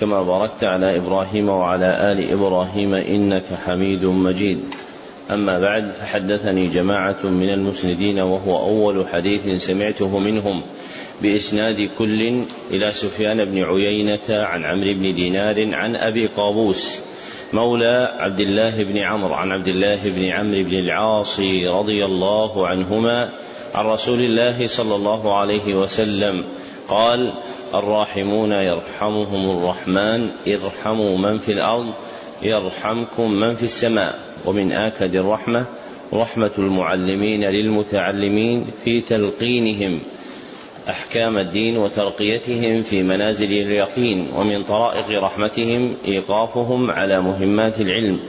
كما باركت على إبراهيم وعلى آل إبراهيم إنك حميد مجيد. أما بعد فحدثني جماعة من المسندين وهو أول حديث سمعته منهم بإسناد كل إلى سفيان بن عيينة عن عمرو بن دينار عن أبي قابوس مولى عبد الله بن عمرو عن عبد الله بن عمرو بن العاص رضي الله عنهما عن رسول الله صلى الله عليه وسلم قال الراحمون يرحمهم الرحمن ارحموا من في الأرض يرحمكم من في السماء. ومن آكد الرحمة رحمة المعلمين للمتعلمين في تلقينهم أحكام الدين وترقيتهم في منازل اليقين ومن طرائق رحمتهم إيقافهم على مهمات العلم.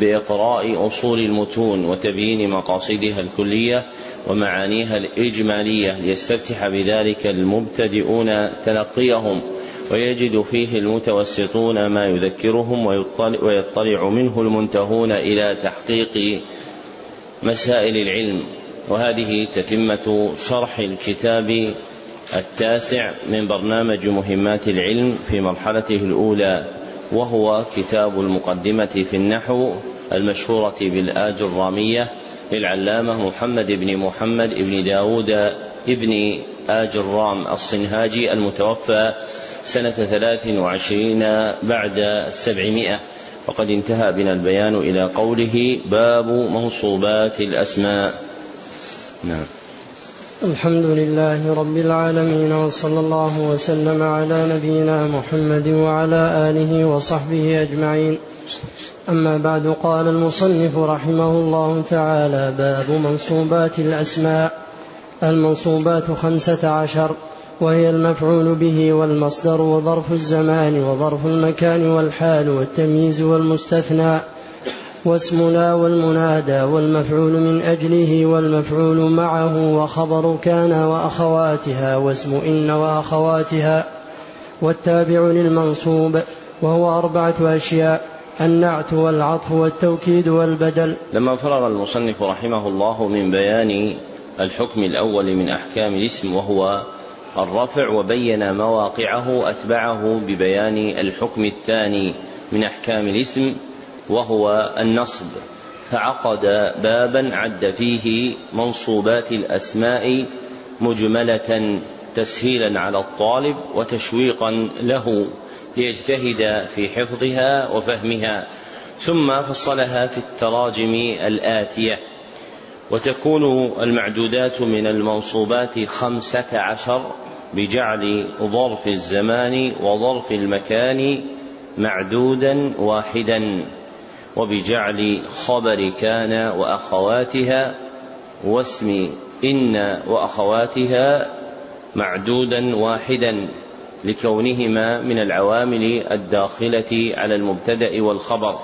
بإقراء أصول المتون وتبيين مقاصدها الكلية ومعانيها الإجمالية ليستفتح بذلك المبتدئون تلقيهم ويجد فيه المتوسطون ما يذكرهم ويطلع منه المنتهون إلى تحقيق مسائل العلم. وهذه تتمة شرح الكتاب التاسع من برنامج مهمات العلم في مرحلته الأولى. وهو كتاب المقدمة في النحو المشهورة بالآج الرامية للعلامة محمد بن محمد بن داود ابن آج الرام الصنهاجي المتوفى سنة ثلاث وعشرين بعد السبعمائة وقد انتهى بنا البيان إلى قوله باب منصوبات الأسماء. نعم. الحمد لله رب العالمين وصلى الله وسلم على نبينا محمد وعلى آله وصحبه أجمعين. أما بعد قال المصنف رحمه الله تعالى باب منصوبات الأسماء. المنصوبات خمسة عشر وهي المفعول به والمصدر وظرف الزمان وظرف المكان والحال والتمييز والمستثنى. واسمنا والمنادى والمفعول من أجله والمفعول معه وخبر كان وأخواتها واسم إن وأخواتها والتابع للمنصوب وهو أربعة أشياء النعت والعطف والتوكيد والبدل. لما فرغ المصنف رحمه الله من بيان الحكم الأول من أحكام الاسم وهو الرفع وبين مواقعه أتبعه ببيان الحكم الثاني من أحكام الاسم وهو النصب. فعقد بابا عد فيه منصوبات الأسماء مجملة تسهيلا على الطالب وتشويقا له ليجتهد في حفظها وفهمها ثم فصلها في التراجم الآتية. وتكون المعدودات من المنصوبات خمسة عشر بجعل ظرف الزمان وظرف المكان معدودا واحدا. وبجعل خبر كان وأخواتها واسم إن وأخواتها معدودا واحدا لكونهما من العوامل الداخلة على المبتدأ والخبر.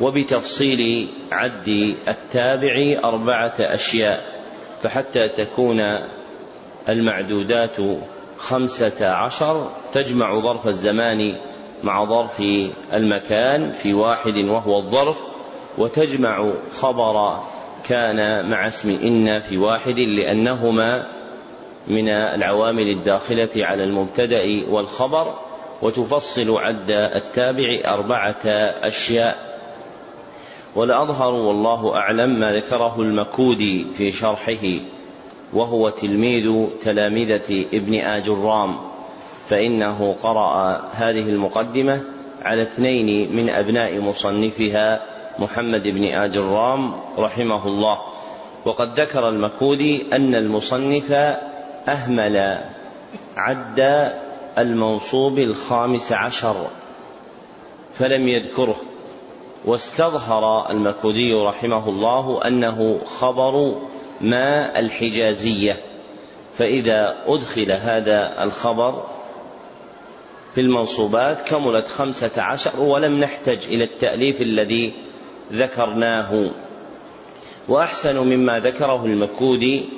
وبتفصيل عد التابع أربعة أشياء فحتى تكون المعدودات خمسة عشر تجمع ظرف الزمان مع ظرف المكان في واحد وهو الظرف وتجمع خبر كان مع اسم إن في واحد لأنهما من العوامل الداخلة على المبتدأ والخبر وتفصل عد التابع أربعة أشياء. والأظهر والله أعلم ما ذكره المكودي في شرحه وهو تلميذ تلامذة ابن آجرام. فإنه قرأ هذه المقدمة على اثنين من أبناء مصنفها محمد بن آجرام رحمه الله. وقد ذكر المكودي أن المصنف أهمل عد المنصوب الخامس عشر فلم يذكره. واستظهر المكودي رحمه الله أنه خبر ما الحجازية. فإذا أدخل هذا الخبر في المنصوبات كملت خمسة عشر ولم نحتج إلى التأليف الذي ذكرناه. وأحسن مما ذكره المكودي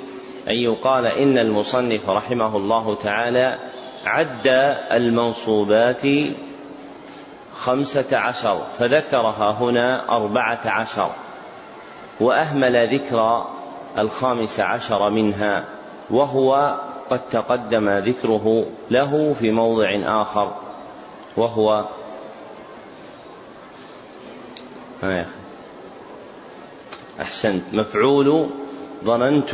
أن يقال إن المصنف رحمه الله تعالى عد المنصوبات خمسة عشر فذكرها هنا أربعة عشر وأهمل ذكر الخامس عشر منها وهو قد تقدم ذكره له في موضع آخر وهو آه أحسنت. مفعول ظننت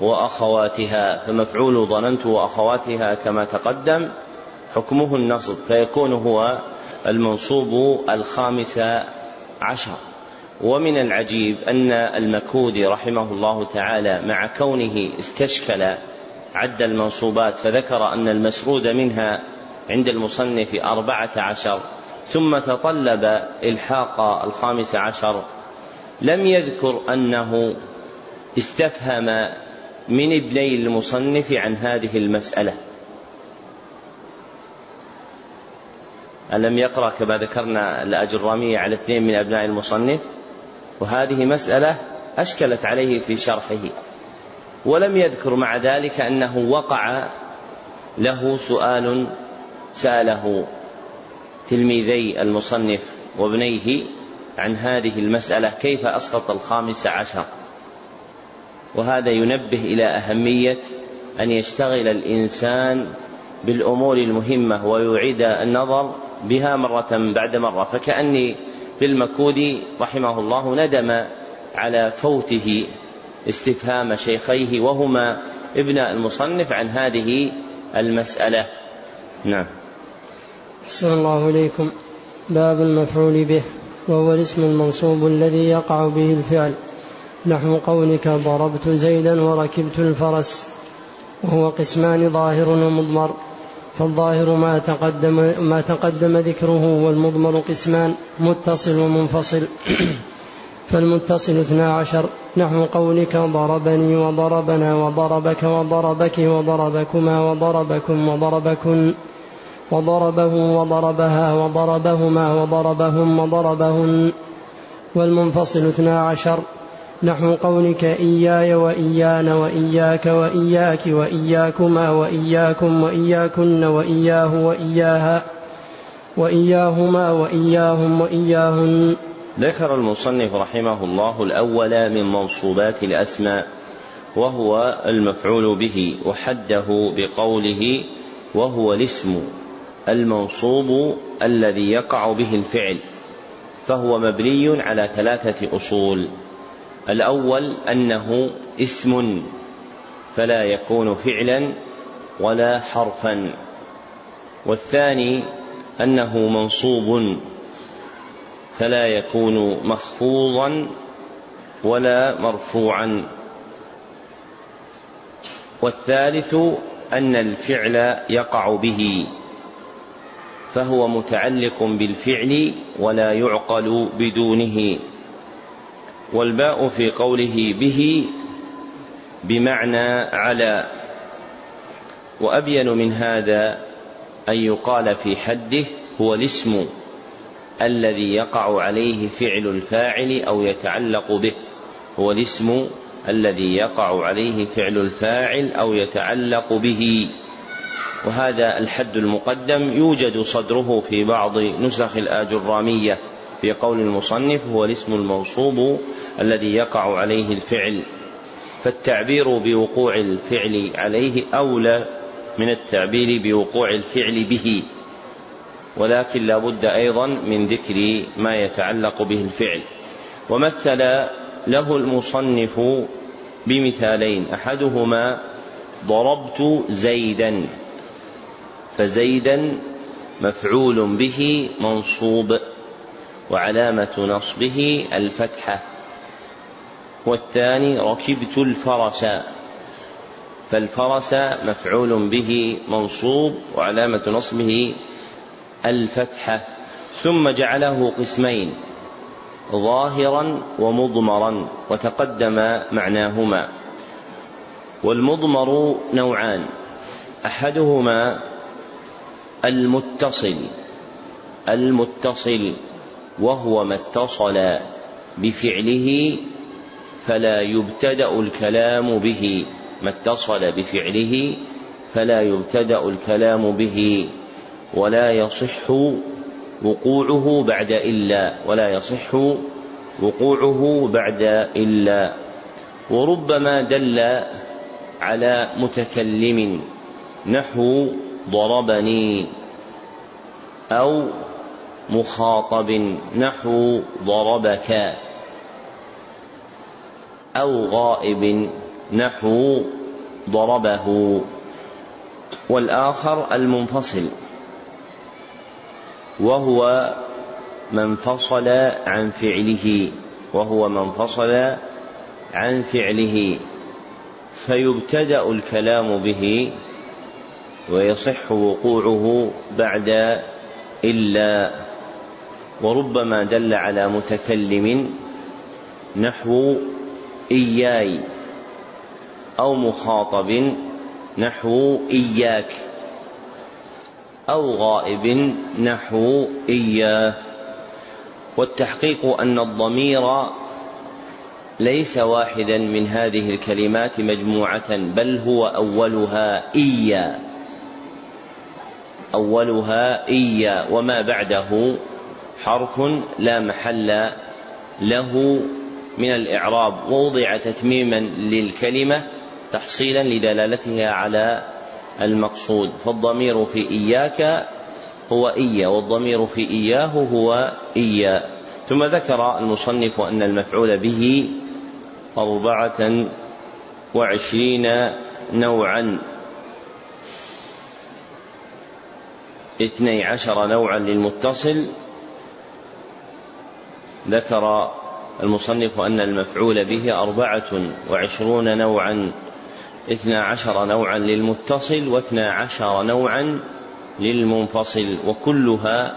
وأخواتها فمفعول ظننت وأخواتها كما تقدم حكمه النصب فيكون هو المنصوب الخامس عشر. ومن العجيب أن المكودي رحمه الله تعالى مع كونه استشكل عد المنصوبات فذكر أن المسرود منها عند المصنف أربعة عشر ثم تطلب إلحاق الخامس عشر. لم يذكر أنه استفهم من ابني المصنف عن هذه المسألة. ألم يقرأ كما ذكرنا الأجرامية على اثنين من أبناء المصنف؟ وهذه مسألة أشكلت عليه في شرحه. ولم يذكر مع ذلك أنه وقع له سؤال سأله تلميذي المصنف وابنيه عن هذه المسألة كيف أسقط الخامس عشر؟ وهذا ينبه إلى أهمية أن يشتغل الإنسان بالأمور المهمة ويعيد النظر بها مرة بعد مرة. فكأني في المكودي رحمه الله ندم على فوته استفهام شيخيه وهما ابن المصنف عن هذه المسألة. نعم. أحسن الله إليكم. باب المفعول به وهو الاسم المنصوب الذي يقع به الفعل. نحو قولك ضربت زيدا وركبت الفرس. وهو قسمان ظاهر ومضمر. فالظاهر ما تقدم ما تقدم ذكره والمضمر قسمان متصل ومنفصل. فالمتصل اثنا عشر. نحو قولك ضربني وضربنا وضربك وضربك وضربكما وضربكم وضربكن وضربه وضربها وضربهما وضربهم وضربهن والمنفصل اثنا عشر نحو قولك إياي وإيانا وإياك وإياك وإياكما وإياكم وإياكن وإياه وإياها وإياهما وإياهم وإياهن ذكر المصنف رحمه الله الأول من منصوبات الأسماء وهو المفعول به وحده بقوله وهو الاسم المنصوب الذي يقع به الفعل فهو مبني على ثلاثة أصول. الأول أنه اسم فلا يكون فعلا ولا حرفا. والثاني أنه منصوب فلا يكون مخفوضا ولا مرفوعا. والثالث أن الفعل يقع به فهو متعلق بالفعل ولا يعقل بدونه. والباء في قوله به بمعنى على. وأبين من هذا أن يقال في حده هو الاسم. الذي يقع عليه فعل الفاعل أو يتعلق به. هو الاسم الذي يقع عليه فعل الفاعل أو يتعلق به. وهذا الحد المقدم يوجد صدره في بعض نسخ الآجرامية. في قول المصنف هو الاسم المنصوب الذي يقع عليه الفعل. فالتعبير بوقوع الفعل عليه أولى من التعبير بوقوع الفعل به. ولكن لا بد أيضا من ذكر ما يتعلق به الفعل. ومثل له المصنف بمثالين أحدهما ضربت زيدا فزيدا مفعول به منصوب وعلامة نصبه الفتحة. والثاني ركبت الفرس فالفرس مفعول به منصوب وعلامة نصبه الفتحة ثم جعله قسمين ظاهرا ومضمرا وتقدم معناهما. والمضمر نوعان أحدهما المتصل المتصل وهو ما اتصل بفعله فلا يبتدأ الكلام به ما اتصل بفعله فلا يبتدأ الكلام به. ولا يصح وقوعه بعد إلا ولا يصح وقوعه بعد إلا. وربما دل على متكلم نحو ضربني أو مخاطب نحو ضربك أو غائب نحو ضربه. والآخر المنفصل. وهو ما انفصل عن فعله وهو ما انفصل عن فعله. فيبتدأ الكلام به ويصح وقوعه بعد إلا وربما دل على متكلم نحو إياي أو مخاطب نحو إياك. أو غائب نحو إياه. والتحقيق أن الضمير ليس واحدا من هذه الكلمات مجموعة بل هو أولها إيا. أولها إيا وما بعده حرف لا محل له من الإعراب. ووضع تتميما للكلمة تحصيلا لدلالتها على المقصود. فالضمير في إياك هو إيا والضمير في إياه هو إيا. ثم ذكر المصنف أن المفعول به أربعة وعشرين نوعا. اثني عشر نوعا للمتصل. ذكر المصنف أن المفعول به أربعة وعشرون نوعا. اثنا عشر نوعا للمتصل واثنا عشر نوعا للمنفصل وكلها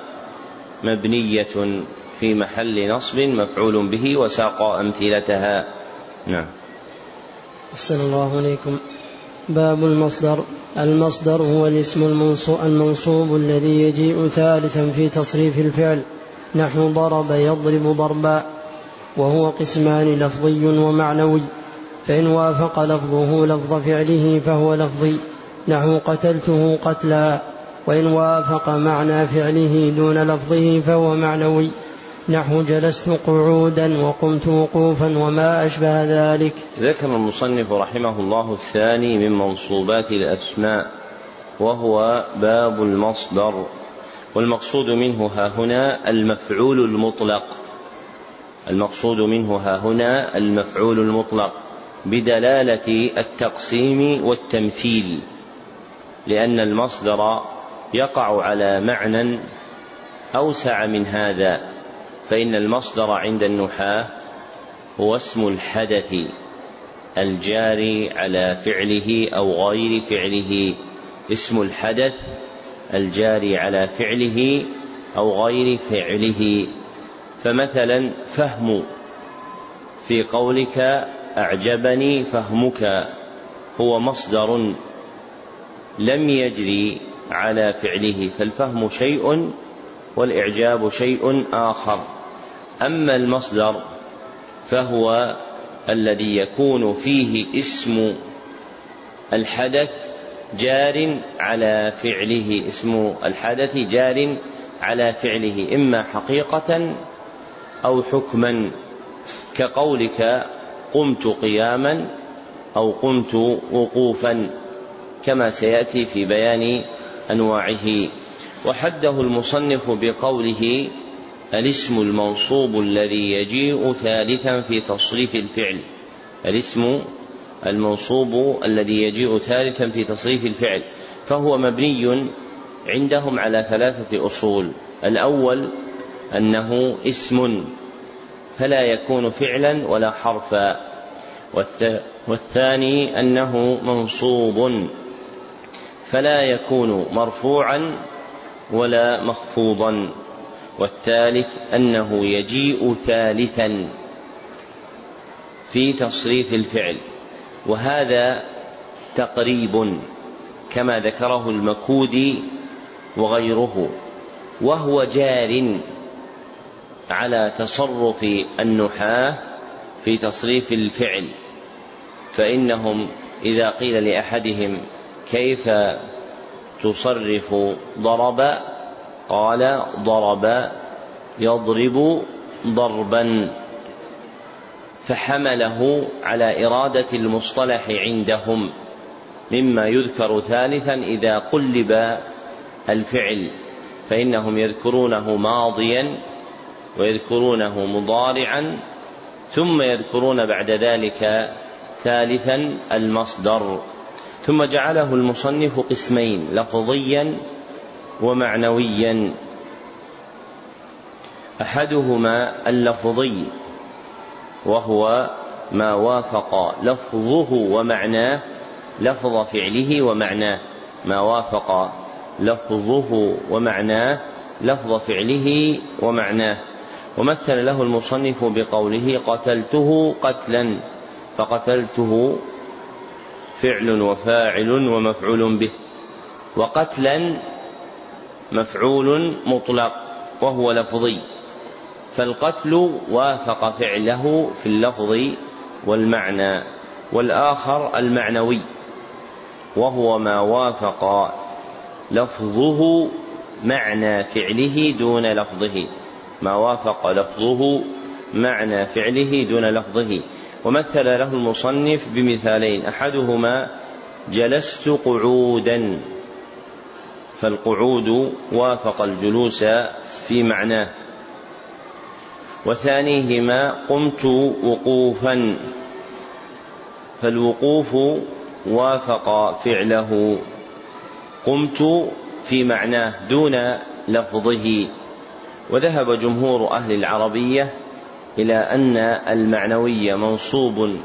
مبنية في محل نصب مفعول به وساق أمثلتها. نعم. أحسن الله عليكم باب المصدر. المصدر هو الاسم المنصوب الذي يجيء ثالثا في تصريف الفعل. نحو ضرب يضرب ضربا وهو قسمان لفظي ومعنوي. فإن وافق لفظه لفظ فعله فهو لفظي. نحو قتلته قتلا. وإن وافق معنى فعله دون لفظه فهو معنوي. نحو جلست قعودا وقمت وقوفا وما أشبه ذلك. ذكر المصنف رحمه الله الثاني من منصوبات الأسماء وهو باب المصدر. والمقصود منه ها هنا المفعول المطلق. المقصود منه ها هنا المفعول المطلق. بدلالة التقسيم والتمثيل لأن المصدر يقع على معنى أوسع من هذا فإن المصدر عند النحاة هو اسم الحدث الجاري على فعله أو غير فعله اسم الحدث الجاري على فعله أو غير فعله. فمثلا فهم في قولك أعجبني فهمك. هو مصدر لم يجري على فعله فالفهم شيء والإعجاب شيء آخر. أما المصدر فهو الذي يكون فيه اسم الحدث جار على فعله اسم الحدث جار على فعله إما حقيقة أو حكما. كقولك قمت قياما أو قمت وقوفا كما سيأتي في بيان أنواعه. وحده المصنف بقوله الاسم المنصوب الذي يجيء ثالثا في تصريف الفعل. الاسم المنصوب الذي يجيء ثالثا في تصريف الفعل. فهو مبني عندهم على ثلاثة أصول. الأول أنه اسم فلا يكون فعلا ولا حرفا. والثاني أنه منصوب. فلا يكون مرفوعا ولا مخفوضا. والثالث أنه يجيء ثالثا في تصريف الفعل. وهذا تقريب كما ذكره المكودي وغيره. وهو جار على تصرف النحاة في تصريف الفعل فإنهم إذا قيل لأحدهم كيف تصرف ضرب قال ضرب يضرب ضربا فحمله على إرادة المصطلح عندهم مما يذكر ثالثا إذا قلب الفعل فإنهم يذكرونه ماضيا ويذكرونه مضارعا ثم يذكرون بعد ذلك ثالثا المصدر. ثم جعله المصنف قسمين لفظيا ومعنويا. أحدهما اللفظي وهو ما وافق لفظه ومعناه لفظ فعله ومعناه. ما وافق لفظه ومعناه لفظ فعله ومعناه. ومثل له المصنف بقوله قتلته قتلا فقتلته فعل وفاعل ومفعول به وقتلا مفعول مطلق وهو لفظي فالقتل وافق فعله في اللفظ والمعنى والآخر المعنوي وهو ما وافق لفظه معنى فعله دون لفظه. ما وافق لفظه معنى فعله دون لفظه. ومثل له المصنف بمثالين. أحدهما جلست قعودا. فالقعود وافق الجلوس في معناه. وثانيهما قمت وقوفا. فالوقوف وافق فعله. قمت في معناه دون لفظه. وذهب جمهور أهل العربية إلى أن المعنوي منصوب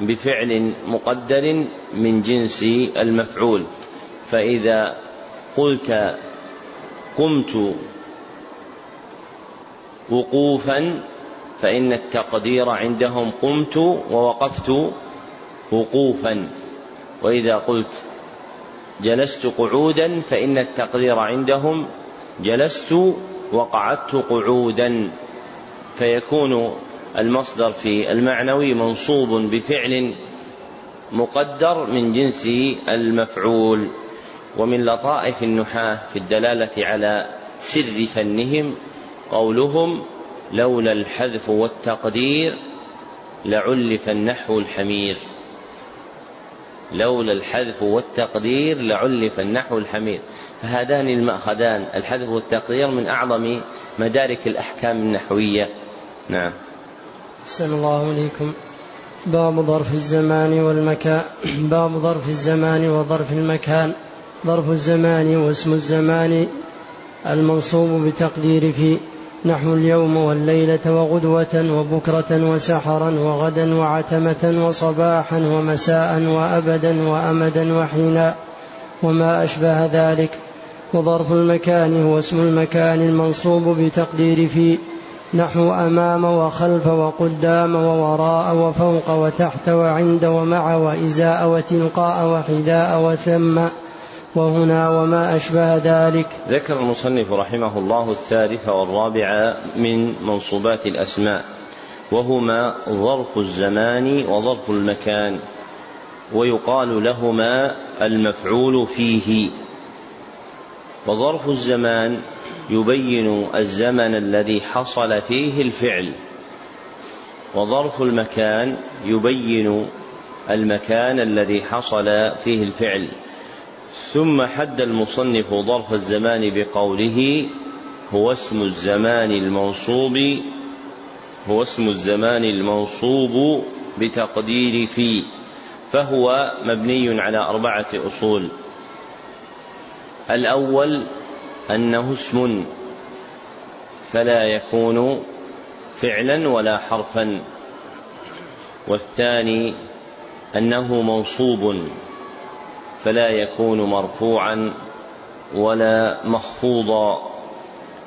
بفعل مقدر من جنس المفعول. فإذا قلت قمت وقوفا فإن التقدير عندهم قمت ووقفت وقوفا. وإذا قلت جلست قعودا فإن التقدير عندهم جلست وقعدت قعودا فيكون المصدر في المعنوي منصوب بفعل مقدر من جنس المفعول ومن لطائف النحاة في الدلالة على سر فنهم قولهم لولا الحذف والتقدير لعلف النحو الحمير. لولا الحذف والتقدير لعلف النحو الحمير. فهذان المأخذان الحذف والتقدير من أعظم مدارك الأحكام النحوية. نعم. أحسن الله إليكم. باب ظرف الزمان والمكان. باب ظرف الزمان وظرف المكان. ظرف الزمان واسم الزمان المنصوب بتقدير في نحو اليوم والليلة وغدوة وبكرة وسحرا وغدا وعتمة وصباحا ومساء وأبدا وأمدا وحينا. وما أشبه ذلك. وظرف المكان هو اسم المكان المنصوب بتقدير في نحو أمام وخلف وقدام ووراء وفوق وتحت وعند ومع وإزاء وتلقاء وحذاء وثم. وهنا وما أشبه ذلك. ذكر المصنف رحمه الله الثالث والرابع من منصوبات الأسماء. وهما ظرف الزمان وظرف المكان. ويقال لهما المفعول فيه. وظرف الزمان يبين الزمن الذي حصل فيه الفعل. وظرف المكان يبين المكان الذي حصل فيه الفعل. ثم حد المصنف ظرف الزمان بقوله هو اسم الزمان المنصوب هو اسم الزمان المنصوب بتقدير في فهو مبني على أربعة أصول. الأول أنه اسم فلا يكون فعلا ولا حرفا. والثاني أنه منصوب فلا يكون مرفوعا ولا مخفوضا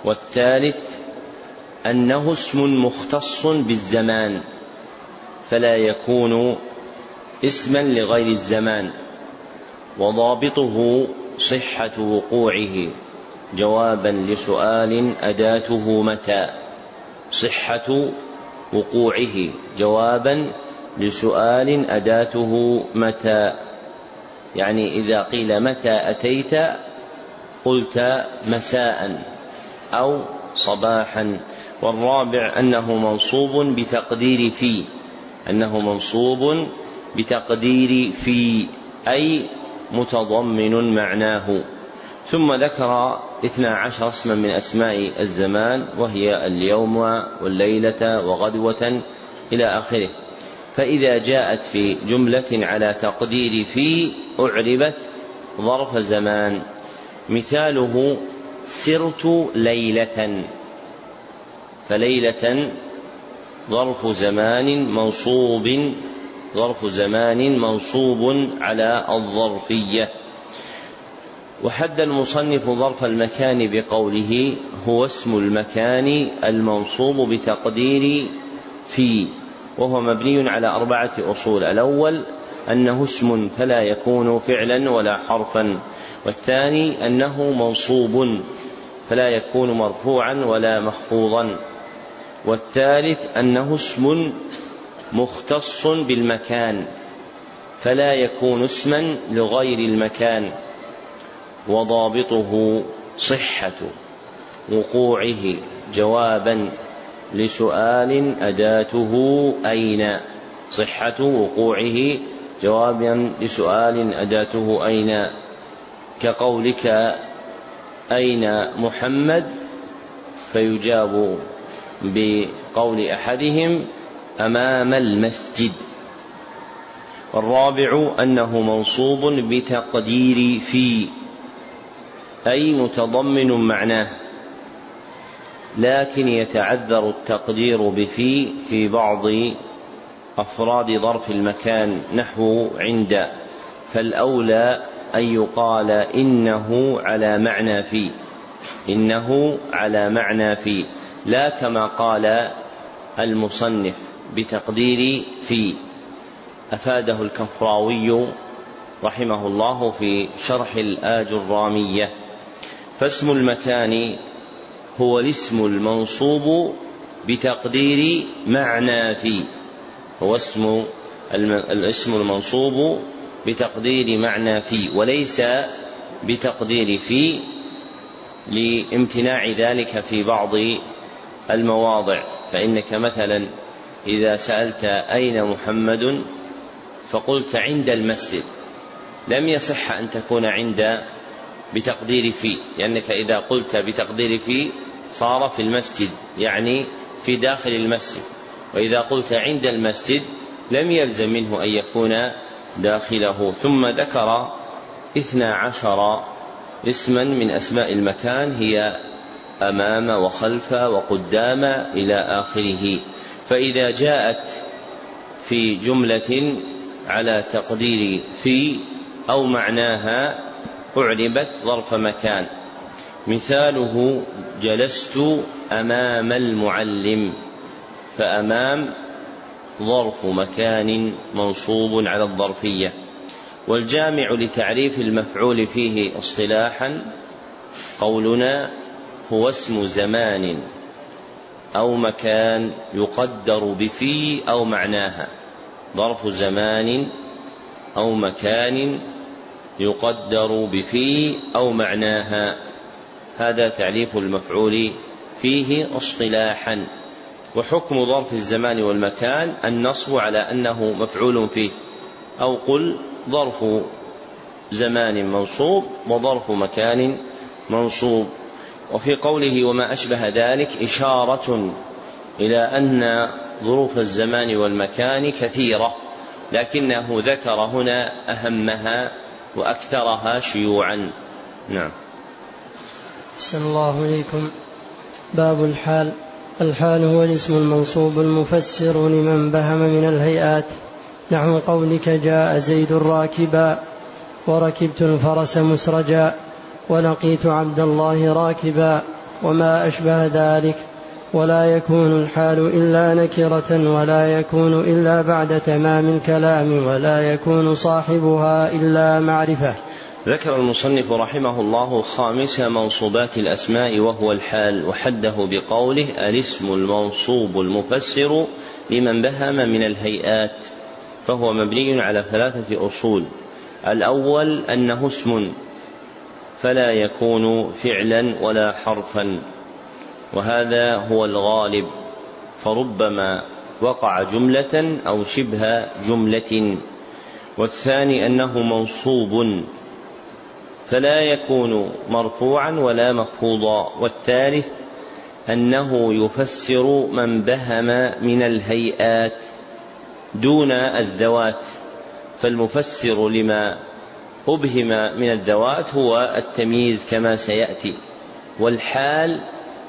والثالث أنه اسم مختص بالزمان فلا يكون اسما لغير الزمان وضابطه صحة وقوعه جوابا لسؤال أداته متى صحة وقوعه جوابا لسؤال أداته متى يعني إذا قيل متى أتيت قلت مساء أو صباحا والرابع أنه منصوب بتقدير في أنه منصوب بتقدير في أي متضمن معناه. ثم ذكر اثنا عشر اسما من أسماء الزمان وهي اليوم والليلة وغدوة إلى آخره. فإذا جاءت في جملة على تقدير في أعربت ظرف زمان. مثاله سرت ليلة. فليلة ظرف زمان منصوب ظرف زمان منصوب على الظرفية. وحد المصنف ظرف المكان بقوله هو اسم المكان المنصوب بتقدير في وهو مبني على أربعة أصول. الأول أنه اسم فلا يكون فعلا ولا حرفا. والثاني أنه منصوب فلا يكون مرفوعا ولا مخفوضا والثالث أنه اسم مختص بالمكان فلا يكون اسما لغير المكان وضابطه صحة وقوعه جوابا لسؤال أداته أين؟ صحة وقوعه جوابا لسؤال أداته أين؟ كقولك أين محمد؟ فيجاب بقول أحدهم أمام المسجد. والرابع أنه منصوب بتقدير في أي متضمن معناه. لكن يتعذر التقدير بفي في بعض أفراد ظرف المكان نحو عند. فالأولى أن يقال إنه على معنى في إنه على معنى في لا كما قال المصنف. بتقدير في أفاده الكفراوي رحمه الله في شرح الآج الرامية. فاسم المكان هو الاسم المنصوب بتقدير معنى في. هو اسم الاسم المنصوب بتقدير معنى في وليس بتقدير في لامتناع ذلك في بعض المواضع. فإنك مثلا إذا سألت أين محمد فقلت عند المسجد. لم يصح أن تكون عند بتقدير في لأنك إذا قلت بتقدير في صار في المسجد يعني في داخل المسجد. وإذا قلت عند المسجد لم يلزم منه أن يكون داخله. ثم ذكر اثنا عشر اسما من أسماء المكان هي أمام وخلف وقدام إلى آخره. فإذا جاءت في جملة على تقدير في أو معناها أعربت ظرف مكان. مثاله جلست أمام المعلم فأمام ظرف مكان منصوب على الظرفية. والجامع لتعريف المفعول فيه اصطلاحا قولنا هو اسم زمان. أو مكان يقدر بفي أو معناها. ظرف زمان أو مكان يقدر بفي أو معناها. هذا تعريف المفعول فيه اصطلاحا. وحكم ظرف الزمان والمكان النصب على أنه مفعول فيه. أو قل ظرف زمان منصوب وظرف مكان منصوب. وفي قوله وما أشبه ذلك إشارة إلى أن ظروف الزمان والمكان كثيرة لكنه ذكر هنا أهمها وأكثرها شيوعا. نعم. أحسن الله إليكم. باب الحال. الحال هو الاسم المنصوب المفسر لمن بهم من الهيئات. نحو قولك جاء زيد راكبا وركبت الفرس مسرجا ولقيت عبد الله راكبا وما أشبه ذلك ولا يكون الحال إلا نكرة ولا يكون إلا بعد تمام الكلام ولا يكون صاحبها إلا معرفة. ذكر المصنف رحمه الله خامس منصوبات الأسماء وهو الحال وحده بقوله الاسم المنصوب المفسر لمن بهم من الهيئات فهو مبني على ثلاثة أصول. الأول أنه اسم فلا يكون فعلا ولا حرفا. وهذا هو الغالب. فربما وقع جملة أو شبه جملة. والثاني أنه منصوب. فلا يكون مرفوعا ولا مخفوضا والثالث أنه يفسر من بهم من الهيئات دون الذوات. فالمفسر لما أبهم من الذوات هو التمييز كما سيأتي والحال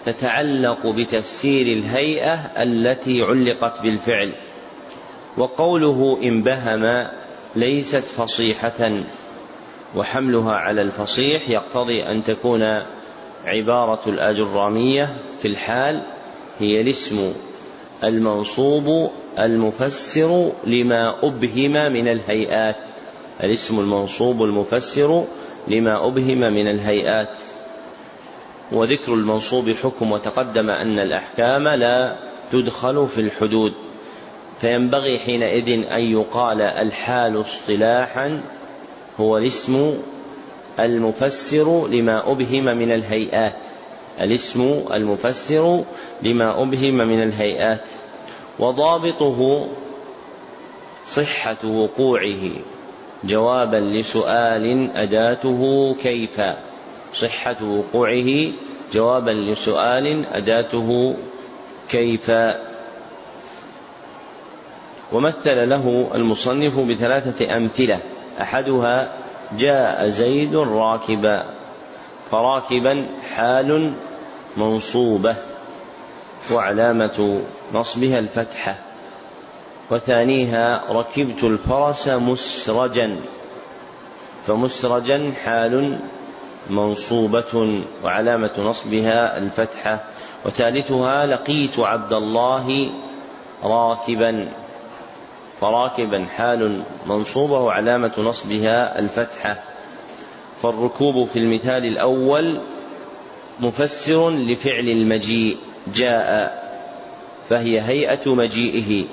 تتعلق بتفسير الهيئة التي علقت بالفعل وقوله إن بهم ليست فصيحة وحملها على الفصيح يقتضي أن تكون عبارة الأجرامية في الحال هي الاسم المنصوب المفسر لما أبهم من الهيئات. الاسم المنصوب المفسر لما أبهم من الهيئات. وذكر المنصوب حكم وتقدم أن الأحكام لا تدخل في الحدود فينبغي حينئذ أن يقال الحال اصطلاحا هو الاسم المفسر لما أبهم من الهيئات. الاسم المفسر لما أبهم من الهيئات. وضابطه صحة وقوعه. جوابا لسؤال أداته كيف؟ صحة وقوعه. جوابا لسؤال أداته كيف؟ ومثل له المصنف بثلاثة أمثلة. أحدها جاء زيد راكبا فراكبا حال منصوبة وعلامة نصبها الفتحة. وثانيها ركبت الفرس مسرجا فمسرجا حال منصوبة وعلامة نصبها الفتحة. وثالثها لقيت عبد الله راكبا فراكبا حال منصوبة وعلامة نصبها الفتحة. فالركوب في المثال الأول مفسر لفعل المجيء جاء فهي هيئة مجيئه.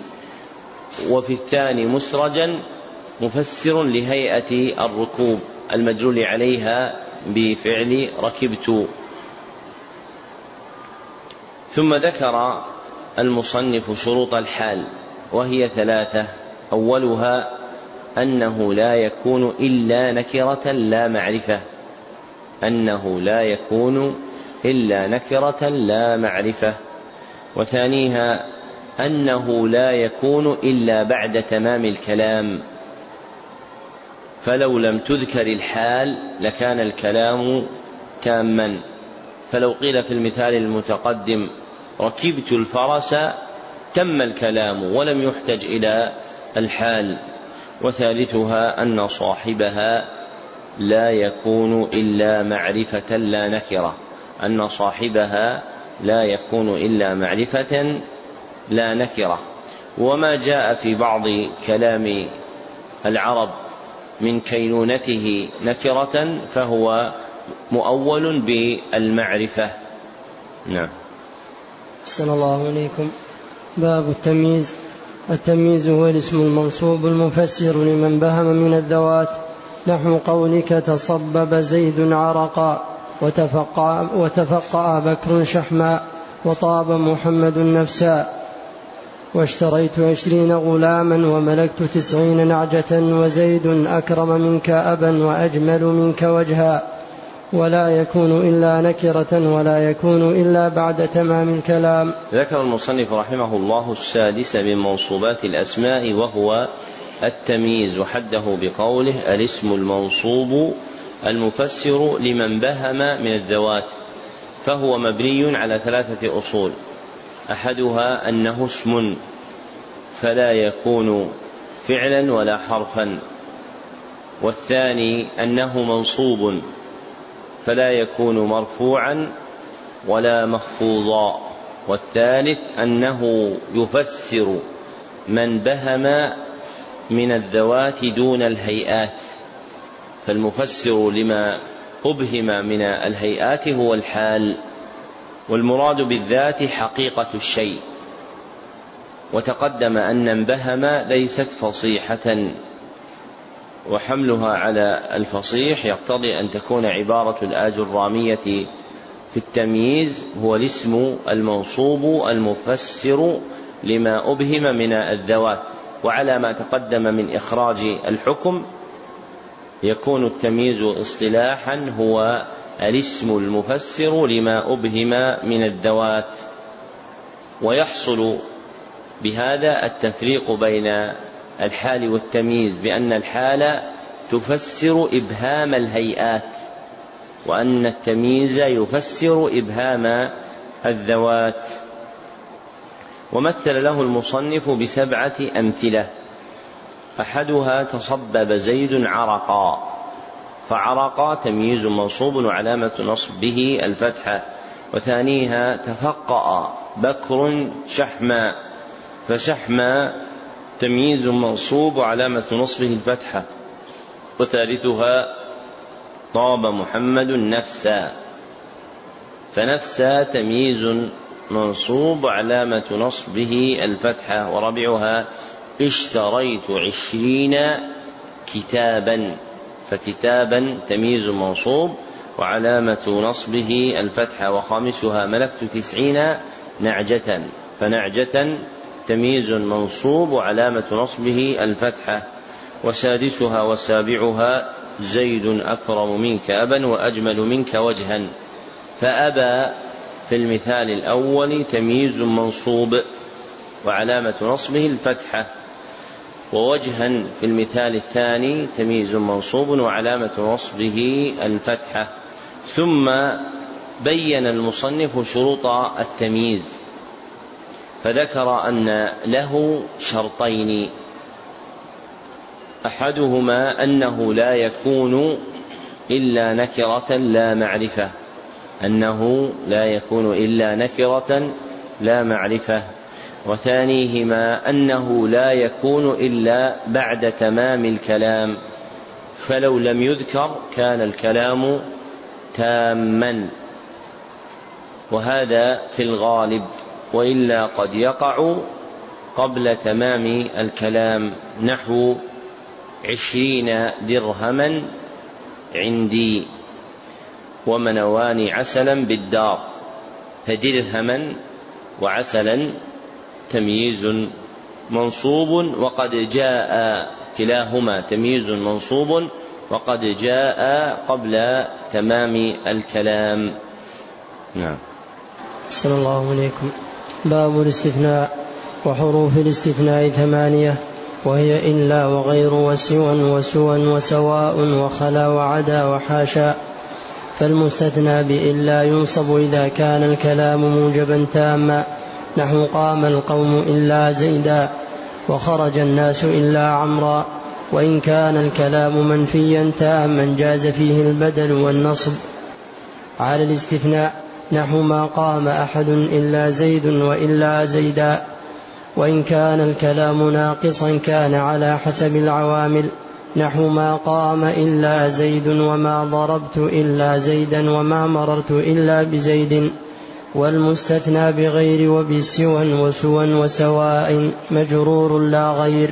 وفي الثاني مسرجا مفسر لهيئة الركوب المجرول عليها بفعل ركبت. ثم ذكر المصنف شروط الحال وهي ثلاثة. أولها أنه لا يكون إلا نكرة لا معرفة. أنه لا يكون إلا نكرة لا معرفة. وثانيها أنه لا يكون إلا بعد تمام الكلام. فلو لم تذكر الحال لكان الكلام تاما. فلو قيل في المثال المتقدم ركبت الفرس تم الكلام ولم يحتج إلى الحال. وثالثها أن صاحبها لا يكون إلا معرفة لا نكرة. أن صاحبها لا يكون إلا معرفة لا نكرة. وما جاء في بعض كلام العرب من كينونته نكرة فهو مؤول بالمعرفة. نعم. صلى الله عليكم باب التمييز. التمييز هو الاسم المنصوب المفسر لمن بهم من الذوات. نحو قولك تصبب زيد عرقا وتفقع, وتفقع بكر شحما وطاب محمد نفسا. واشتريت عشرين غلاما وملكت تسعين نعجة وزيد أكرم منك أبا وأجمل منك وجها. ولا يكون إلا نكرة ولا يكون إلا بعد تمام الكلام. ذكر المصنف رحمه الله السادس من منصوبات الأسماء وهو التمييز وحده بقوله الاسم المنصوب المفسر لمن بهم من الذوات فهو مبني على ثلاثة أصول. أحدها أنه اسم فلا يكون فعلا ولا حرفا والثاني أنه منصوب فلا يكون مرفوعا ولا مخفوضا والثالث أنه يفسر من بهم من الذوات دون الهيئات. فالمفسر لما أبهم من الهيئات هو الحال. والمراد بالذات حقيقة الشيء. وتقدم أن انبهم ليست فصيحة وحملها على الفصيح يقتضي أن تكون عبارة الآجرامية في التمييز هو الاسم المنصوب المفسر لما أبهم من الذوات. وعلى ما تقدم من إخراج الحكم يكون التمييز اصطلاحا هو الاسم المفسر لما أبهم من الذوات. ويحصل بهذا التفريق بين الحال والتمييز بأن الحال تفسر إبهام الهيئات وأن التمييز يفسر إبهام الذوات. ومثل له المصنف بسبعة أمثلة. أحدها تصبب زيد عرقا فعرقا تمييز منصوب وعلامة نصبه الفتحة وثانيها تفقأ بكر شحما فشحما تمييز منصوب وعلامة نصبه الفتحة وثالثها طاب محمد نفسا فنفسا تمييز منصوب وعلامة نصبه الفتحة وربعها اشتريت عشرين كتابا فكتابا تمييز منصوب وعلامة نصبه الفتحة وخامسها ملكت تسعين نعجة فنعجة تمييز منصوب وعلامة نصبه الفتحة وسادسها وسابعها زيد أكرم منك أبا وأجمل منك وجها. فأبى في المثال الأول تمييز منصوب وعلامة نصبه الفتحة ووجها في المثال الثاني تمييز منصوب وعلامة نصبه الفتحة. ثم بين المصنف شروط التمييز فذكر أن له شرطين. أحدهما أنه لا يكون إلا نكرة لا معرفة أنه لا يكون إلا نكرة لا معرفة. وثانيهما أنه لا يكون إلا بعد تمام الكلام فلو لم يذكر كان الكلام تاما. وهذا في الغالب وإلا قد يقع قبل تمام الكلام نحو عشرين درهما عندي. ومنوان عسلا بالدار فدرهما وعسلا تمييز منصوب وقد جاء كلاهما تمييز منصوب وقد جاء قبل تمام الكلام. نعم. صلى الله عليكم باب الاستثناء وحروف الاستثناء ثمانية وهي إلا وغير وسوى وسوى وسواء وخلا وعدا وحاشا. فالمستثنى بإلا ينصب إذا كان الكلام موجبا تاما. نحو قام القوم إلا زيدا وخرج الناس إلا عمرا وإن كان الكلام منفيا تاما جاز فيه البدل والنصب. على الاستثناء نحو ما قام أحد إلا زيد وإلا زيدا. وإن كان الكلام ناقصا كان على حسب العوامل. نحو ما قام إلا زيد وما ضربت إلا زيدا وما مررت إلا بزيد. والمستثنى بغير وبسوى وسوى وسواء مجرور لا غير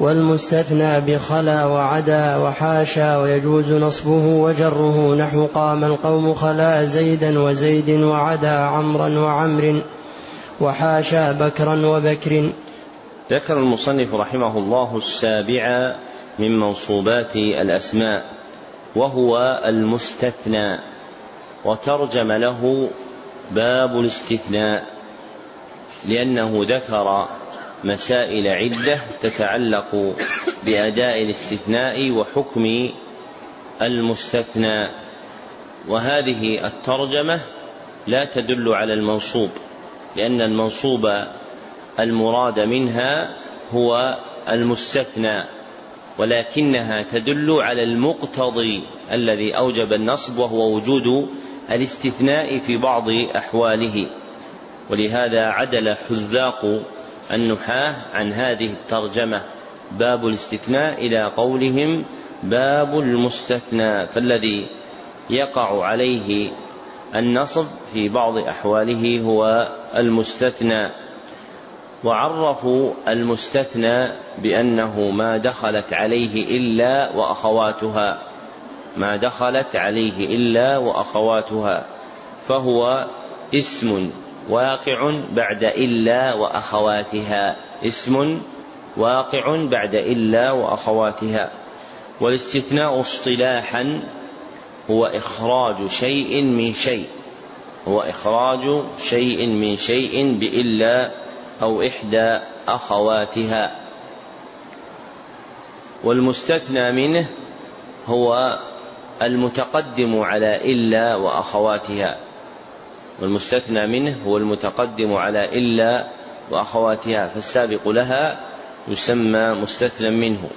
والمستثنى بخلا وعدا وحاشا ويجوز نصبه وجره. نحو قام القوم خلا زيدا وزيد وعدا عمرا وعمر وحاشا بكرا وبكر. ذكر المصنف رحمه الله السابع من منصوبات الأسماء وهو المستثنى وترجم له باب الاستثناء لأنه ذكر مسائل عدة تتعلق بأداء الاستثناء وحكم المستثنى. وهذه الترجمة لا تدل على المنصوب لأن المنصوب المراد منها هو المستثنى ولكنها تدل على المقتضي الذي أوجب النصب وهو وجود الاستثناء في بعض أحواله ولهذا عدل حذاق النحاة عن هذه الترجمة باب الاستثناء إلى قولهم باب المستثنى فالذي يقع عليه النصب في بعض أحواله هو المستثنى. وعرفوا المستثنى بأنه ما دخلت عليه إلا وأخواتها. ما دخلت عليه إلا وأخواتها فهو اسم واقع بعد إلا وأخواتها اسم واقع بعد إلا وأخواتها. والاستثناء اصطلاحا هو إخراج شيء من شيء هو إخراج شيء من شيء بإلا أو إحدى أخواتها. والمستثنى منه هو المتقدم على إلا وأخواتها والمستثنى منه هو المتقدم على إلا وأخواتها فالسابق لها يسمى مستثنى منه.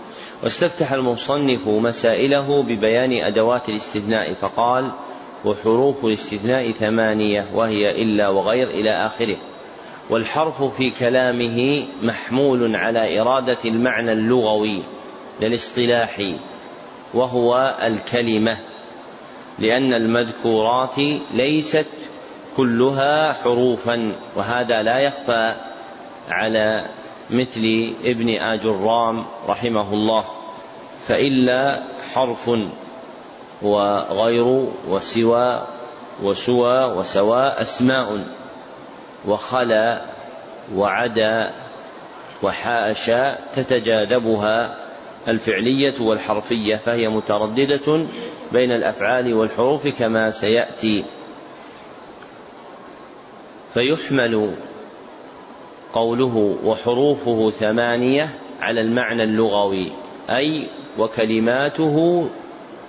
واستفتح المصنف مسائله ببيان أدوات الاستثناء فقال وحروف الاستثناء ثمانية وهي إلا وغير إلى آخره. والحرف في كلامه محمول على إرادة المعنى اللغوي للاصطلاحي وهو الكلمة لأن المذكورات ليست كلها حروفا وهذا لا يخفى على مثل ابن آجرام رحمه الله فإلا حرف وغير وسوى وسوى وسواء أسماء وخلا وعدا وحاشا تتجاذبها الفعلية والحرفية فهي مترددة بين الأفعال والحروف كما سيأتي. فيحمل قوله وحروفه ثمانية على المعنى اللغوي أي وكلماته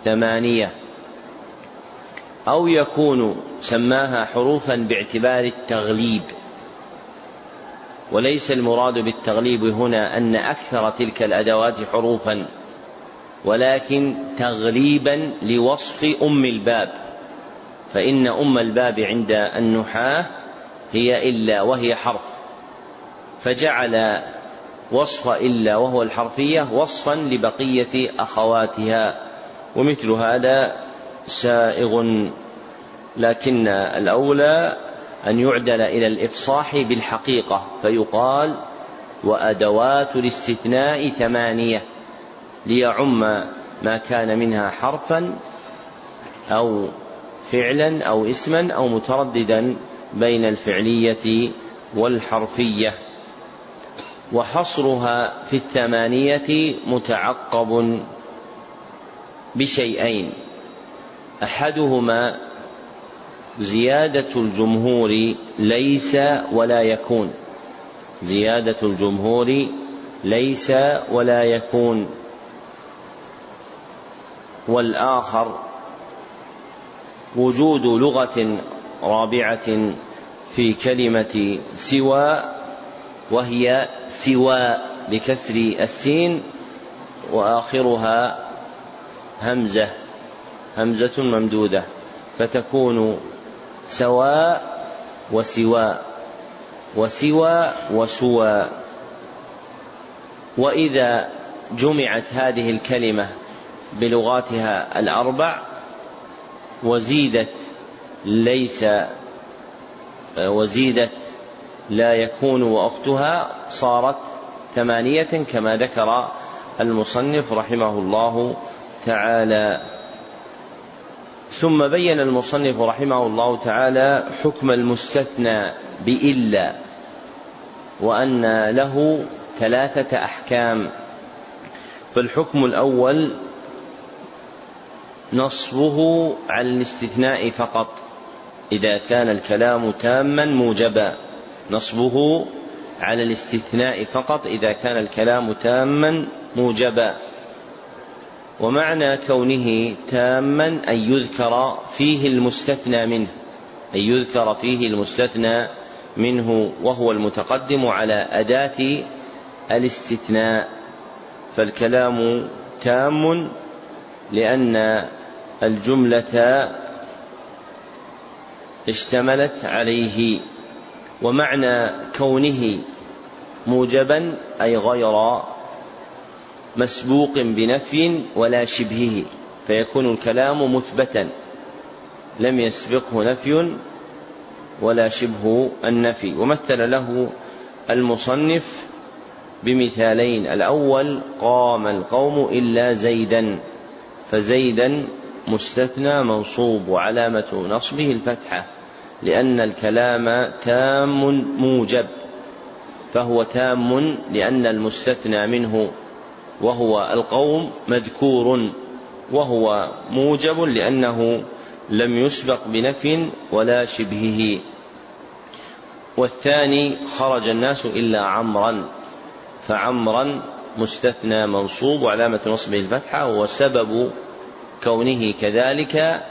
ثمانية. أو يكون سماها حروفا باعتبار التغليب. وليس المراد بالتغليب هنا أن أكثر تلك الأدوات حروفا ولكن تغليبا لوصف أم الباب. فإن أم الباب عند النحاة هي إلا وهي حرف. فجعل وصف إلا وهو الحرفية وصفا لبقية أخواتها. ومثل هذا سائغ لكن الأولى أن يعدل إلى الإفصاح بالحقيقة فيقال وأدوات الاستثناء ثمانية ليعم ما كان منها حرفا أو فعلا أو اسما أو مترددا بين الفعلية والحرفية. وحصرها في الثمانية متعقب بشيئين أحدهما زيادة الجمهور ليس ولا يكون. زيادة الجمهور ليس ولا يكون. والآخر وجود لغة رابعة في كلمة سوى وهي سوى بكسر السين وآخرها همزة همزة ممدودة فتكون سواء وسواء وسوى وسوى. وإذا جمعت هذه الكلمة بلغاتها الأربع وزيدت ليس وزيدت لا يكون وأختها صارت ثمانية كما ذكر المصنف رحمه الله تعالى. ثم بين المصنف رحمه الله تعالى حكم المستثنى بإلا وأن له ثلاثة أحكام. فالحكم الأول نصبه على الاستثناء فقط إذا كان الكلام تاما موجبا. نصبه على الاستثناء فقط إذا كان الكلام تاما موجبا. ومعنى كونه تاما أن يذكر فيه المستثنى منه أن يذكر فيه المستثنى منه وهو المتقدم على أداة الاستثناء. فالكلام تام لأن الجملة اشتملت عليه ومعنى كونه موجبا أي غير مسبوق بنفي ولا شبهه فيكون الكلام مثبتا. لم يسبقه نفي ولا شبه النفي. ومثل له المصنف بمثالين الأول قام القوم إلا زيدا فزيدا مستثنى منصوب وعلامة نصبه الفتحة لأن الكلام تام موجب فهو تام لأن المستثنى منه. وهو القوم مذكور وهو موجب لأنه لم يسبق بنفي ولا شبهه. والثاني خرج الناس إلا عمرا فعمرا مستثنى منصوب وعلامة نصبه الفتحة وسبب كونه كذلك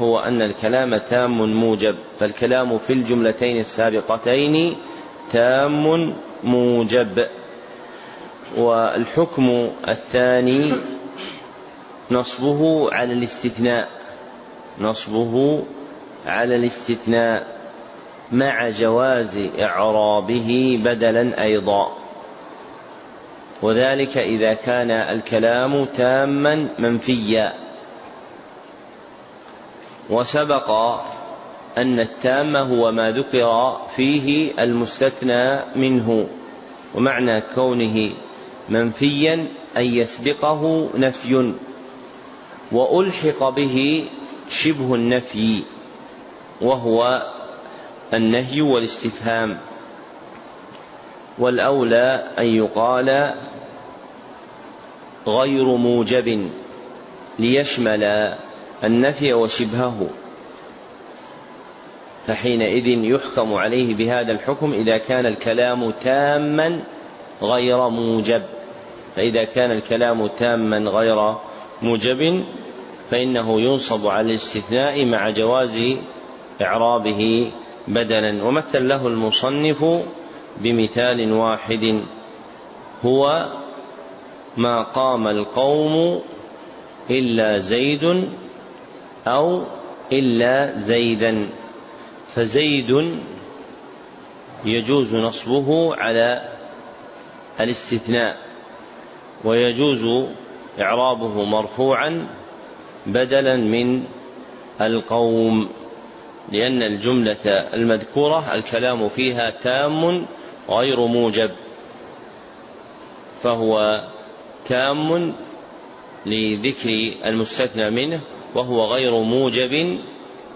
هو أن الكلام تام موجب فالكلام في الجملتين السابقتين تام موجب. والحكم الثاني نصبه على الاستثناء نصبه على الاستثناء مع جواز إعرابه بدلا أيضا. وذلك إذا كان الكلام تاما منفيا. وسبق أن التام هو ما ذكر فيه المستثنى منه ومعنى كونه منفيا أن يسبقه نفي وألحق به شبه النفي وهو النهي والاستفهام. والأولى أن يقال غير موجب ليشمل النفي وشبهه. فحينئذ يحكم عليه بهذا الحكم إذا كان الكلام تاما غير موجب. فإذا كان الكلام تاما غير موجب فإنه ينصب على الاستثناء مع جواز إعرابه بدلا. ومثل له المصنف بمثال واحد هو ما قام القوم إلا زيد أو إلا زيدا. فزيد يجوز نصبه على الاستثناء. ويجوز إعرابه مرفوعا بدلا من القوم لأن الجملة المذكورة الكلام فيها تام غير موجب فهو تام لذكر المستثنى منه وهو غير موجب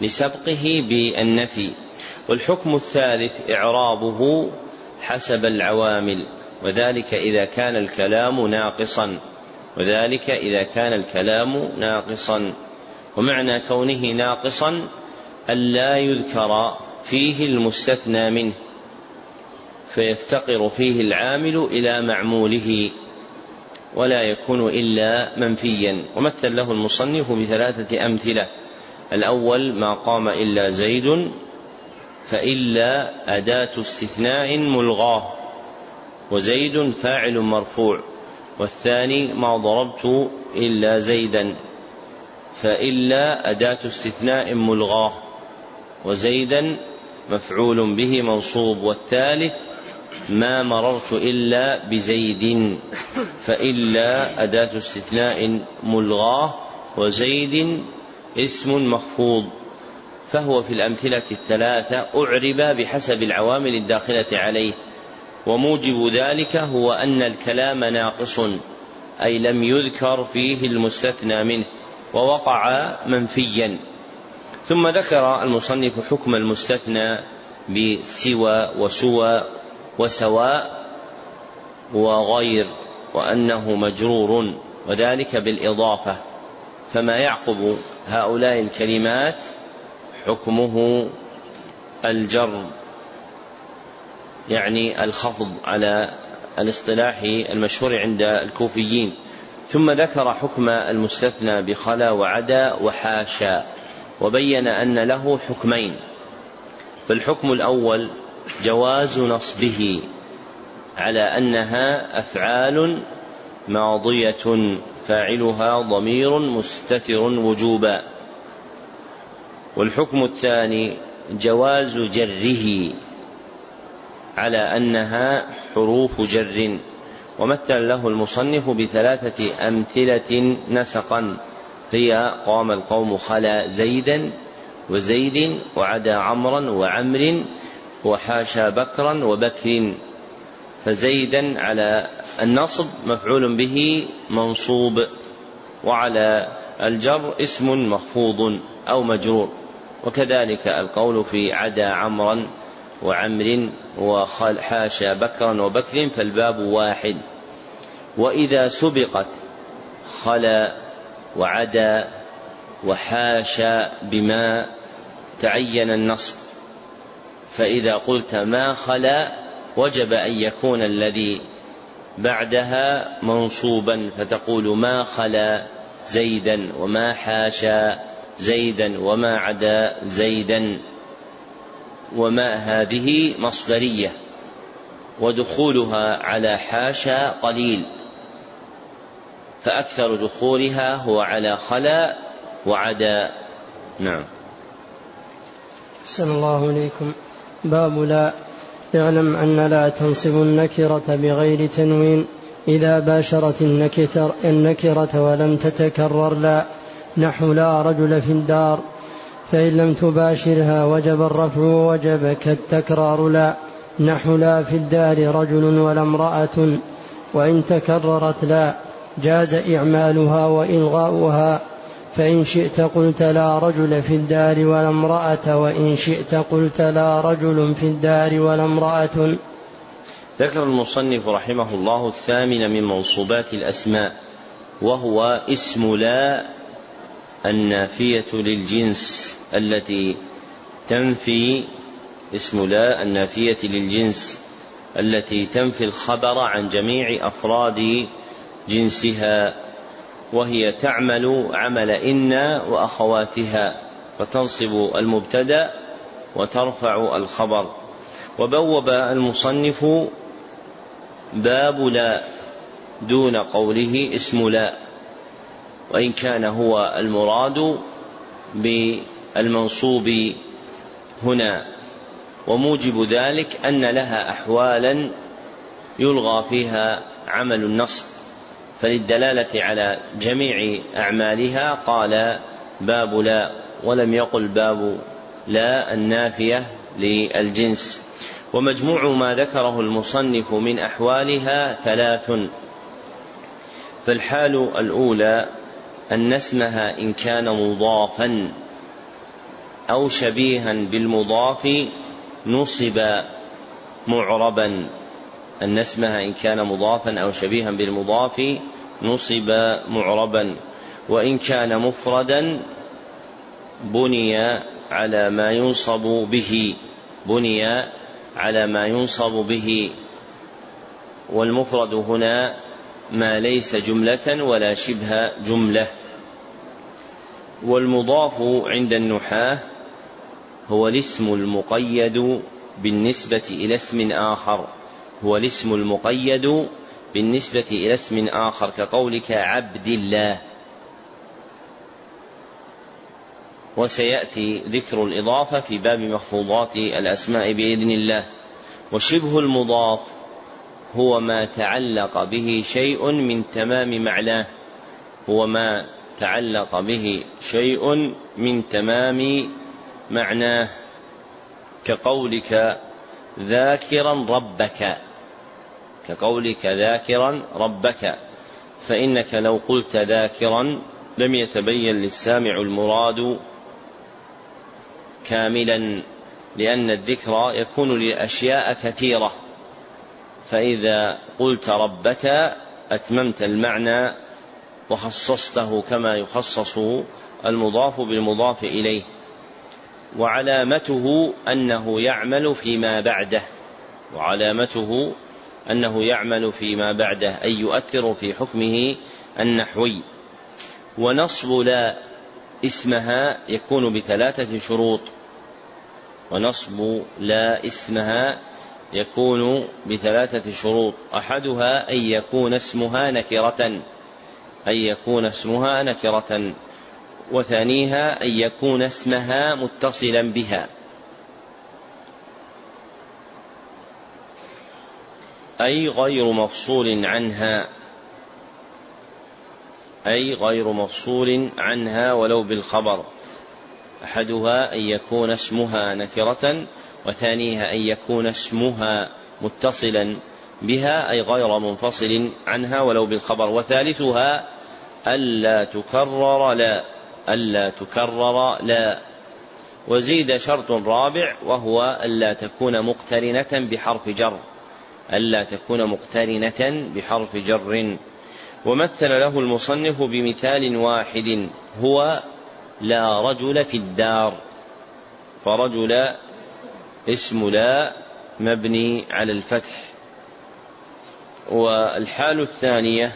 لسبقه بالنفي. والحكم الثالث إعرابه حسب العوامل. وذلك إذا كان الكلام ناقصا. وذلك إذا كان الكلام ناقصا. ومعنى كونه ناقصا ألا يذكر فيه المستثنى منه فيفتقر فيه العامل إلى معموله ولا يكون إلا منفيا. ومثل له المصنف بثلاثة أمثلة. الأول ما قام إلا زيد فإلا أداة استثناء ملغاه. وزيد فاعل مرفوع والثاني ما ضربت إلا زيدا فإلا أداة استثناء ملغاه وزيدا مفعول به منصوب والثالث ما مررت إلا بزيد فإلا أداة استثناء ملغاه وزيد اسم مخفوض فهو في الأمثلة الثلاثة أعرب بحسب العوامل الداخلة عليه. وموجب ذلك هو أن الكلام ناقص أي لم يذكر فيه المستثنى منه ووقع منفيا. ثم ذكر المصنف حكم المستثنى بسوى وسوى وسواء وغير وأنه مجرور وذلك بالإضافة. فما يعقب هؤلاء الكلمات حكمه الجر. يعني الخفض على الاصطلاح المشهور عند الكوفيين. ثم ذكر حكم المستثنى بخلا وعدا وحاشا وبين أن له حكمين. فالحكم الأول جواز نصبه على أنها أفعال ماضية فاعلها ضمير مستتر وجوبا. والحكم الثاني جواز جره. على أنها حروف جر ومثل له المصنف بثلاثة أمثلة نسقا هي قام القوم خلا زيدا وزيد وعدا عمرا وعمر وحاشا بكرا وبكر فزيدا على النصب مفعول به منصوب وعلى الجر اسم مخفوض أو مجرور وكذلك القول في عدا عمرا وعمر وحاشا بكرا وبكر فالباب واحد. وإذا سبقت خلا وعدا وحاشا بما تعين النصب. فإذا قلت ما خلا وجب أن يكون الذي بعدها منصوبا فتقول ما خلا زيدا وما حاشا زيدا وما عدا زيدا. وما هذه مصدرية ودخولها على حاشا قليل. فأكثر دخولها هو على خلا وعدا. نعم. أحسن الله إليكم. باب لا اعلم أن لا تنصب النكرة بغير تنوين إذا باشرت النكرة ولم تتكرر لا. نحو لا رجل في الدار. فإن لم تباشرها وجب الرفع ووجب كالتكرار لا. نحو لا في الدار رجل ولا امرأة وإن تكررت لا جاز إعمالها وإلغاؤها. فإن شئت قلت لا رجل في الدار ولا امرأة وإن شئت قلت لا رجل في الدار ولا امرأة. ذكر المصنف رحمه الله الثامن من منصوبات الأسماء وهو اسم لا النافية للجنس. التي تنفي اسم لا النافية للجنس التي تنفي الخبر عن جميع أفراد جنسها وهي تعمل عمل إن وأخواتها فتنصب المبتدأ وترفع الخبر. وبوب المصنف باب لا دون قوله اسم لا وإن كان هو المراد بالمنصوب هنا وموجب ذلك أن لها أحوالا يلغى فيها عمل النصب. فللدلالة على جميع أعمالها قال باب لا ولم يقل باب لا النافية للجنس. ومجموع ما ذكره المصنف من أحوالها ثلاث. فالحال الأولى أن اسمها إن كان مضافا. أو شبيها بالمضاف نصب معربا. أن اسمها إن كان مضافا أو شبيها بالمضاف نصب معربا. وإن كان مفردا بني على ما ينصب به. بني على ما ينصب به. والمفرد هنا ما ليس جملة ولا شبه جملة. والمضاف عند النحاة هو الاسم المقيد بالنسبة إلى اسم آخر. هو الاسم المقيد بالنسبة إلى اسم آخر كقولك عبد الله. وسيأتي ذكر الإضافة في باب مخفوضات الأسماء بإذن الله. وشبه المضاف هو ما تعلق به شيء من تمام معناه. هو ما تعلق به شيء من تمام معناه كقولك ذاكرا ربك. كقولك ذاكرا ربك. فإنك لو قلت ذاكرا لم يتبين للسامع المراد كاملا لأن الذكر يكون لأشياء كثيرة. فإذا قلت ربك أتممت المعنى وخصصته كما يخصص المضاف بالمضاف إليه. وعلامته أنه يعمل فيما بعده. وعلامته أنه يعمل فيما بعده أي يؤثر في حكمه النحوي ونصب لا اسمها يكون بثلاثة شروط. ونصب لا اسمها يكون بثلاثة شروط. أحدها أن يكون اسمها نكرة أن يكون اسمها نكرة. وثانيها أن يكون اسمها متصلا بها. أي غير مفصول عنها أي غير مفصول عنها ولو بالخبر. أحدها أن يكون اسمها نكرة وثانيها أن يكون اسمها متصلا بها أي غير منفصل عنها ولو بالخبر. وثالثها ألا تكرر لا. ألا تكرر لا. وزيد شرط رابع وهو ألا تكون مقترنة بحرف جر. ألا تكون مقترنة بحرف جر. ومثل له المصنف بمثال واحد هو لا رجل في الدار. فرجل اسم لا مبني على الفتح. والحال الثانية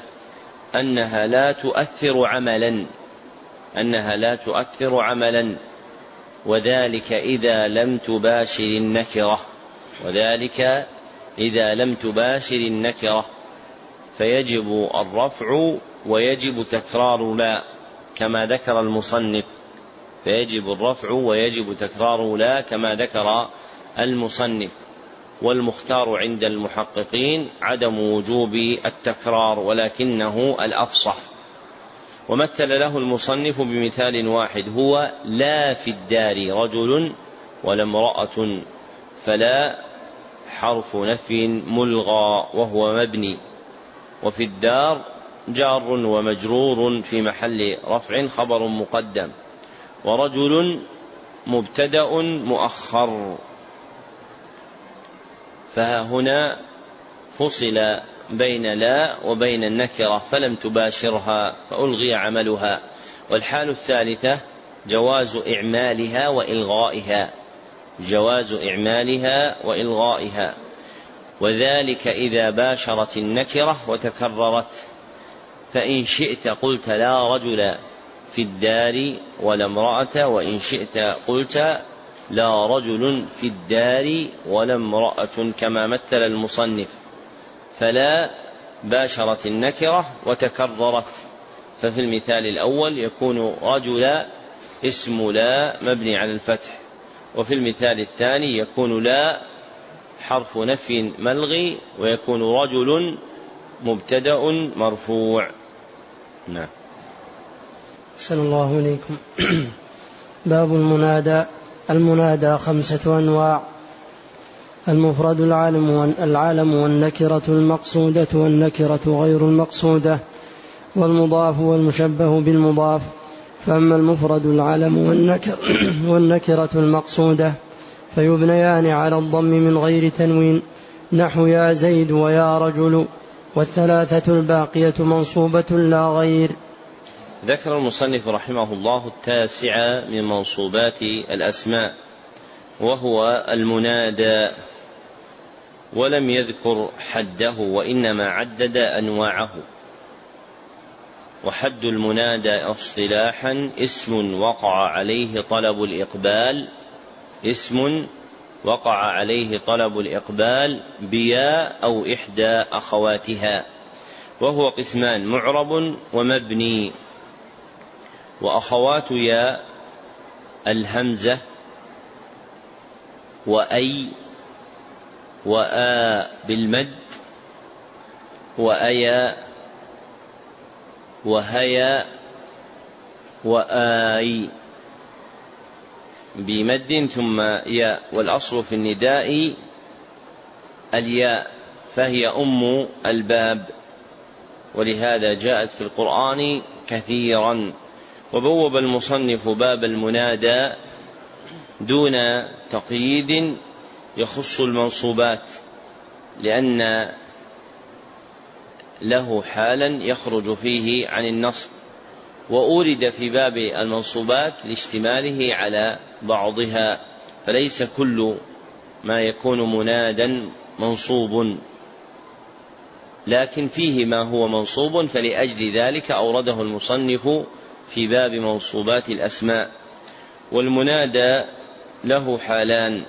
أنها لا تؤثر عملا. أنها لا تؤثر عملا وذلك إذا لم تباشر النكرة وذلك إذا لم تباشر النكرة فيجب الرفع ويجب تكرار لا كما ذكر المصنف فيجب الرفع ويجب تكرار لا كما ذكر المصنف. والمختار عند المحققين عدم وجوب التكرار ولكنه الأفصح. ومثل له المصنف بمثال واحد هو لا في الدار رجل ولا امرأة فلا حرف نفي ملغى وهو مبني. وفي الدار جار ومجرور في محل رفع خبر مقدم. ورجل مبتدأ مؤخر. فها هنا فصل بين لا وبين النكرة فلم تباشرها فألغي عملها. والحال الثالثة جواز إعمالها وإلغائها. جواز إعمالها وإلغائها. وذلك إذا باشرت النكرة وتكررت. فإن شئت قلت لا رجل في الدار ولا امرأة وإن شئت قلت لا رجل في الدار ولا امرأة كما مثل المصنف. فلا باشرت النكرة وتكررت. ففي المثال الأول يكون رجل اسم لا مبني على الفتح. وفي المثال الثاني يكون لا حرف نفي ملغي ويكون رجل مبتدأ مرفوع. نعم. أحسن الله إليكم. باب المنادى المنادى خمسة أنواع. المفرد العالم العالم والنكرة المقصودة والنكرة غير المقصودة والمضاف والمشبه بالمضاف فأما المفرد العلم والنكر والنكرة المقصودة فيبنيان على الضم من غير تنوين نحو يا زيد ويا رجل والثلاثة الباقية منصوبة لا غير. ذكر المصنف رحمه الله التاسع من منصوبات الأسماء وهو المنادى. ولم يذكر حده وإنما عدد أنواعه. وحد المنادى اصطلاحا اسم وقع عليه طلب الإقبال اسم وقع عليه طلب الإقبال بيا أو إحدى أخواتها. وهو قسمان معرب ومبني. وأخوات يا الهمزة وأي وآ بالمد وأيا وهيا وآي. بمد ثم ياء والأصل في النداء الياء فهي أم الباب. ولهذا جاءت في القرآن كثيرا. وبوب المصنف باب المنادى دون تقييد يخص المنصوبات لأن له حالا يخرج فيه عن النصب. وأورد في باب المنصوبات لاشتماله على بعضها فليس كل ما يكون منادا منصوب. لكن فيه ما هو منصوب فلأجل ذلك أورده المصنف في باب منصوبات الأسماء. والمنادى له حالان.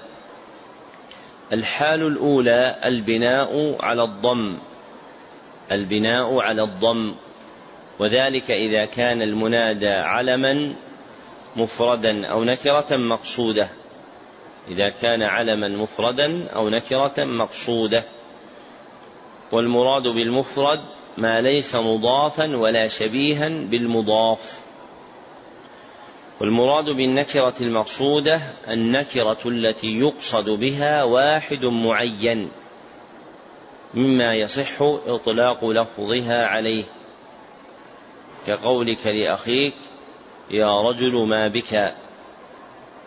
الحال الأولى البناء على الضم. البناء على الضم. وذلك إذا كان المنادى علما مفردا أو نكرة مقصودة. إذا كان علما مفردا أو نكرة مقصودة. والمراد بالمفرد ما ليس مضافا ولا شبيها بالمضاف. والمراد بالنكرة المقصودة النكرة التي يقصد بها واحد معين مما يصح إطلاق لفظها عليه. كقولك لأخيك يا رجل ما بك.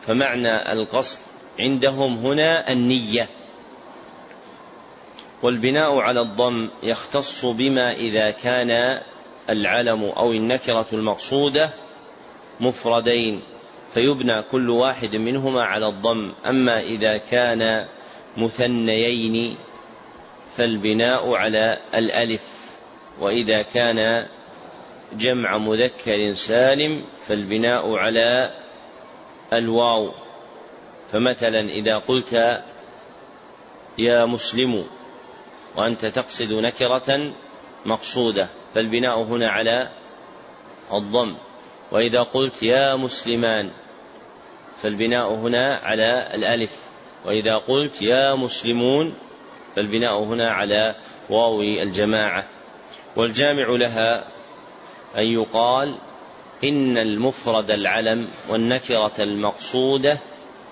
فمعنى القصد عندهم هنا النية. والبناء على الضم يختص بما إذا كان العلم أو النكرة المقصودة مفردين فيبنى كل واحد منهما على الضم. أما إذا كان مثنيين فالبناء على الألف. وإذا كان جمع مذكر سالم فالبناء على الواو. فمثلا إذا قلت يا مسلم وأنت تقصد نكرة مقصودة فالبناء هنا على الضم. وإذا قلت يا مسلمان فالبناء هنا على الألف. وإذا قلت يا مسلمون فالبناء هنا على واو الجماعة. والجامع لها أن يقال إن المفرد العلم والنكرة المقصودة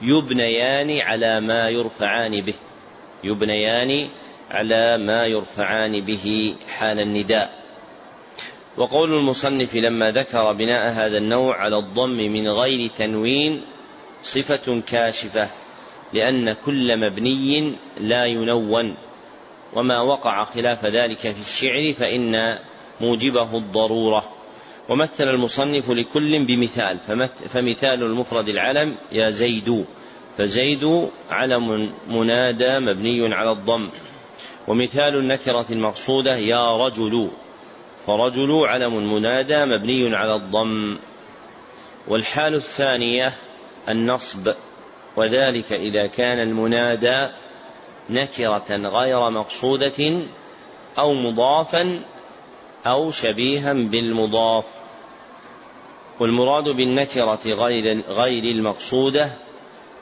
يبنيان على ما يرفعان به. يبنيان على ما يرفعان به حال النداء. وقول المصنف لما ذكر بناء هذا النوع على الضم من غير تنوين صفة كاشفة لأن كل مبني لا ينون. وما وقع خلاف ذلك في الشعر فإن موجبه الضرورة. ومثل المصنف لكل بمثال فمثال المفرد العلم يا زيد فزيد علم منادى مبني على الضم. ومثال النكرة المقصودة يا رجل فرجل علم منادى مبني على الضم. والحال الثانية النصب وذلك إذا كان المنادى نكرة غير مقصودة أو مضافا أو شبيها بالمضاف. والمراد بالنكرة غير غير المقصودة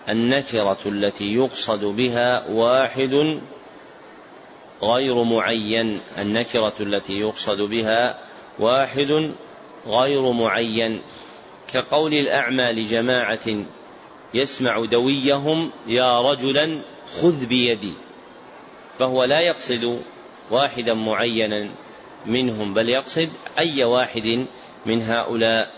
النكرة التي يقصد بها واحد غير معين النكرة التي يقصد بها واحد غير معين. كقول الأعمى لجماعة يسمع دويهم يا رجلا خذ بيدي. فهو لا يقصد واحدا معينا منهم بل يقصد أي واحد من هؤلاء.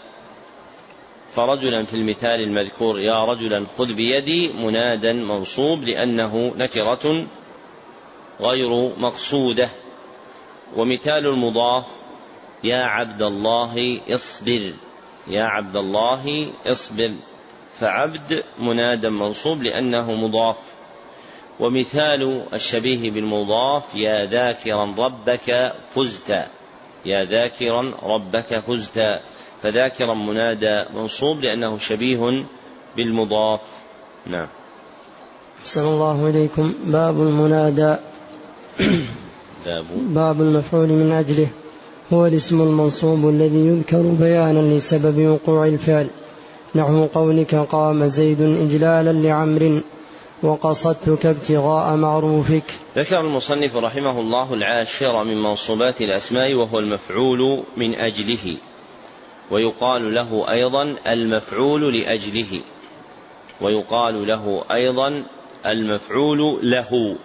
فرجلا في المثال المذكور يا رجلا خذ بيدي منادا منصوب لأنه نكرة غير مقصودة. ومثال المضاف يا عبد الله اصبر. يا عبد الله اصبر. فعبد منادى منصوب لأنه مضاف. ومثال الشبيه بالمضاف يا ذاكرا ربك فزت. يا ذاكرا ربك فزت. فذاكرا منادى منصوب لأنه شبيه بالمضاف. نعم. أحسن الله إليكم. باب المنادى. باب. باب المفعول من أجله. هو الاسم المنصوب الذي يذكر بيانا لسبب وقوع الفعل. نحو قولك قام زيد إجلالا لعمر وقصدتك ابتغاء معروفك. ذكر المصنف رحمه الله العاشر من منصوبات الأسماء وهو المفعول من أجله. ويقال له أيضا المفعول لأجله. ويقال له أيضا المفعول له.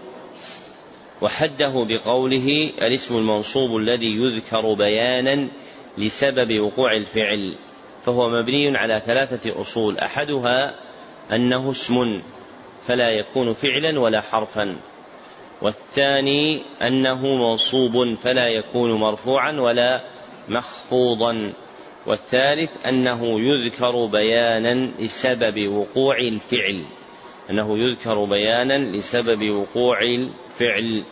وحده بقوله الاسم المنصوب الذي يذكر بيانا لسبب وقوع الفعل فهو مبني على ثلاثة أصول. أحدها أنه اسم فلا يكون فعلا ولا حرفا. والثاني أنه منصوب فلا يكون مرفوعا ولا مخفوضا. والثالث أنه يذكر بيانا لسبب وقوع الفعل. أنه يذكر بيانا لسبب وقوع الفعل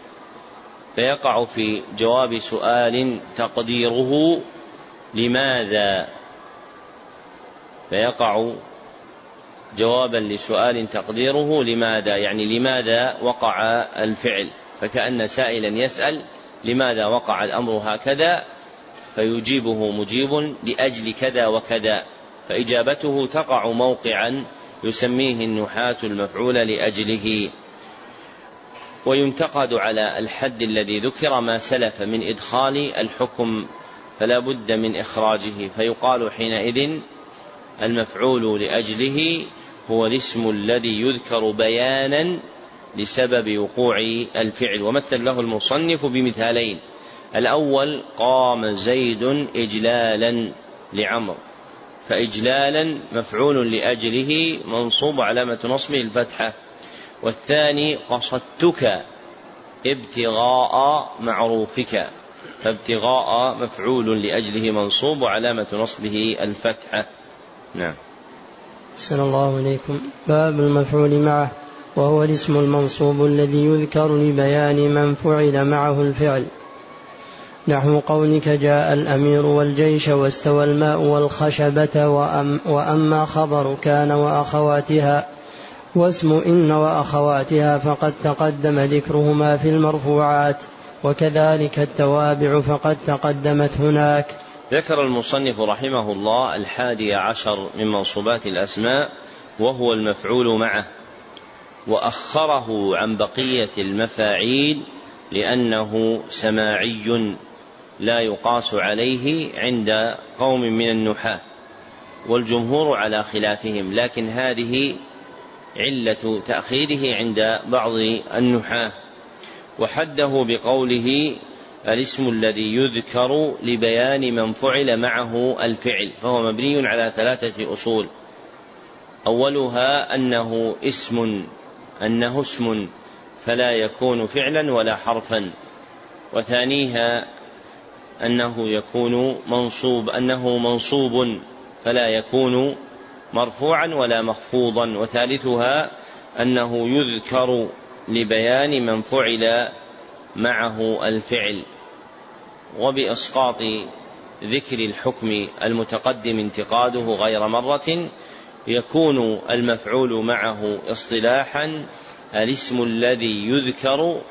فيقع في جواب سؤال تقديره لماذا؟ فيقع جوابا لسؤال تقديره لماذا؟ يعني لماذا وقع الفعل؟ فكأن سائلا يسأل لماذا وقع الأمر هكذا؟ فيجيبه مجيب لأجل كذا وكذا فإجابته تقع موقعا يسميه النحاة المفعول لأجله وينتقد على الحد الذي ذكر ما سلف من إدخال الحكم فلا بد من إخراجه. فيقال حينئذ المفعول لأجله هو الاسم الذي يذكر بيانا لسبب وقوع الفعل. ومثل له المصنف بمثالين. الأول قام زيد إجلالا لعمر فإجلالا مفعول لأجله منصوب علامة نصبه الفتحة. والثاني قصدتك ابتغاء معروفك. فابتغاء مفعول لأجله منصوب وعلامة نصبه الفتحة. نعم. صلى الله عليكم باب المفعول معه وهو الاسم المنصوب الذي يذكر لبيان من فعل معه الفعل. نحو قولك جاء الأمير والجيش واستوى الماء والخشبة وأم وأما خبر كان وأخواتها واسم إن وأخواتها فقد تقدم ذكرهما في المرفوعات وكذلك التوابع فقد تقدمت هناك. ذكر المصنف رحمه الله الحادي عشر من منصوبات الأسماء وهو المفعول معه وأخره عن بقية المفاعيل لأنه سماعي لا يقاس عليه عند قوم من النحاة والجمهور على خلافهم لكن هذه علة تأخيره عند بعض النحاة. وحده بقوله الاسم الذي يذكر لبيان من فعل معه الفعل فهو مبني على ثلاثة أصول. أولها أنه اسم أنه اسم فلا يكون فعلا ولا حرفا. وثانيها أنه يكون منصوب أنه منصوب فلا يكون مرفوعا ولا مخفوضا وثالثها أنه يذكر لبيان من فعل معه الفعل وبإسقاط ذكر الحكم المتقدم انتقاده غير مرة يكون المفعول معه اصطلاحا الاسم الذي يذكر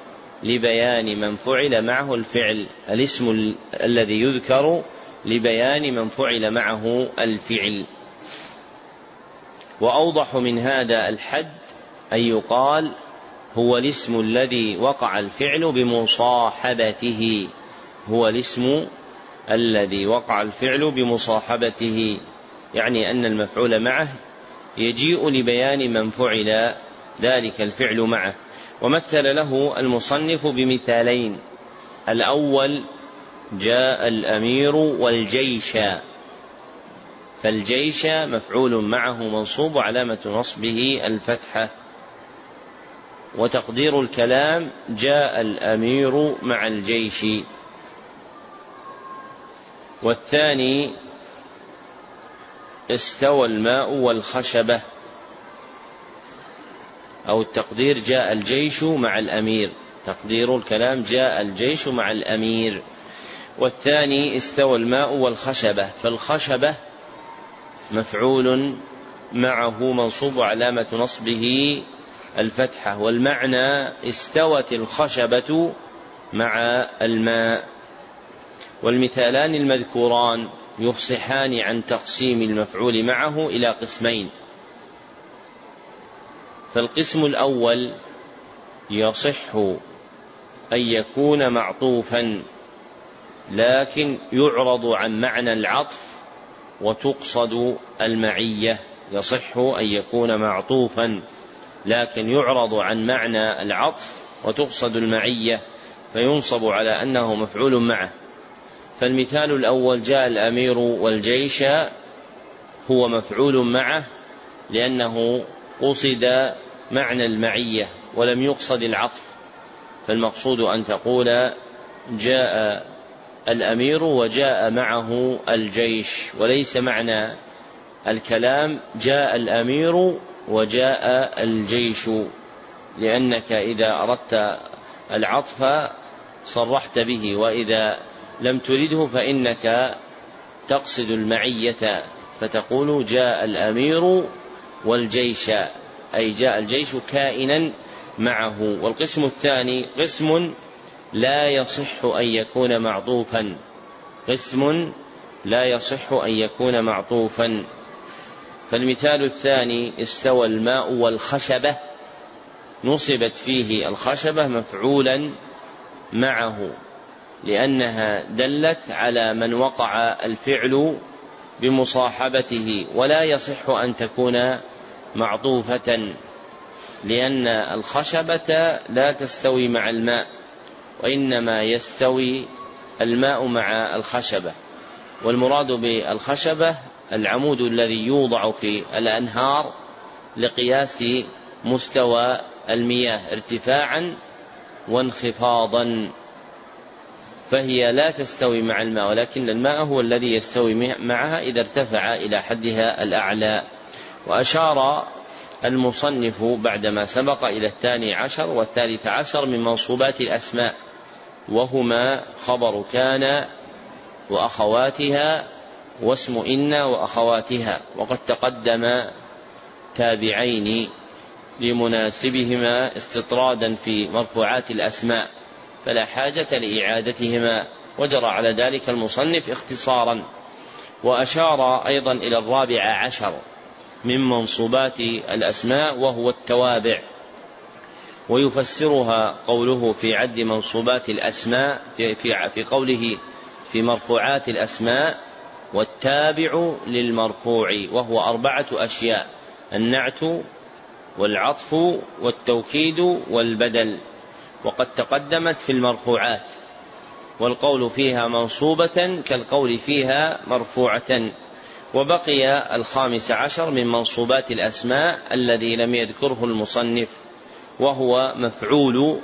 لبيان من فعل معه الفعل الاسم الذي يذكر لبيان من فعل معه الفعل. وأوضح من هذا الحد أن يقال هو الاسم الذي وقع الفعل بمصاحبته. هو الاسم الذي وقع الفعل بمصاحبته. يعني أن المفعول معه يجيء لبيان من فعل ذلك الفعل معه. ومثل له المصنف بمثالين. الأول جاء الأمير والجيش. فالجيش مفعول معه منصوب وعلامة نصبه الفتحه وتقدير الكلام جاء الأمير مع الجيش. والثاني استوى الماء والخشبة. أو التقدير جاء الجيش مع الأمير. تقدير الكلام جاء الجيش مع الأمير. والثاني استوى الماء والخشبة. فالخشبة مفعول معه منصوب علامة نصبه الفتحة والمعنى استوت الخشبة مع الماء. والمثالان المذكوران يفصحان عن تقسيم المفعول معه إلى قسمين. فالقسم الأول يصح أن يكون معطوفا لكن يعرض عن معنى العطف وتقصد المعية. يصح أن يكون معطوفا لكن يعرض عن معنى العطف وتقصد المعية فينصب على أنه مفعول معه. فالمثال الأول جاء الأمير والجيش هو مفعول معه لأنه قصد معنى المعية ولم يقصد العطف. فالمقصود أن تقول جاء الأمير وجاء معه الجيش وليس معنى الكلام جاء الأمير وجاء الجيش لأنك إذا أردت العطف صرحت به وإذا لم ترده فإنك تقصد المعية فتقول جاء الأمير والجيش. أي جاء الجيش كائنا معه. والقسم الثاني قسم لا يصح أن يكون معطوفا. قسم لا يصح أن يكون معطوفا. فالمثال الثاني استوى الماء والخشبة. نصبت فيه الخشبة مفعولا معه لأنها دلت على من وقع الفعل بمصاحبته. ولا يصح أن تكون معطوفة لأن الخشبة لا تستوي مع الماء وإنما يستوي الماء مع الخشبة. والمراد بالخشبة العمود الذي يوضع في الأنهار لقياس مستوى المياه ارتفاعا وانخفاضا. فهي لا تستوي مع الماء ولكن الماء هو الذي يستوي معها إذا ارتفع إلى حدها الأعلى. وأشار المصنف بعدما سبق إلى الثاني عشر والثالث عشر من منصوبات الأسماء وهما خبر كان وأخواتها واسم إن وأخواتها وقد تقدم تابعين لمناسبهما استطرادا في مرفوعات الأسماء فلا حاجة لإعادتهما وجرى على ذلك المصنف اختصارا وأشار أيضا إلى الرابع عشر. من منصوبات الأسماء وهو التوابع. ويفسرها قوله في عد منصوبات الأسماء في, في, في قوله في مرفوعات الأسماء والتابع للمرفوع وهو أربعة أشياء النعت والعطف والتوكيد والبدل. وقد تقدمت في المرفوعات والقول فيها منصوبة كالقول فيها مرفوعة. وبقي الخامس عشر من منصوبات الأسماء الذي لم يذكره المصنف وهو مفعول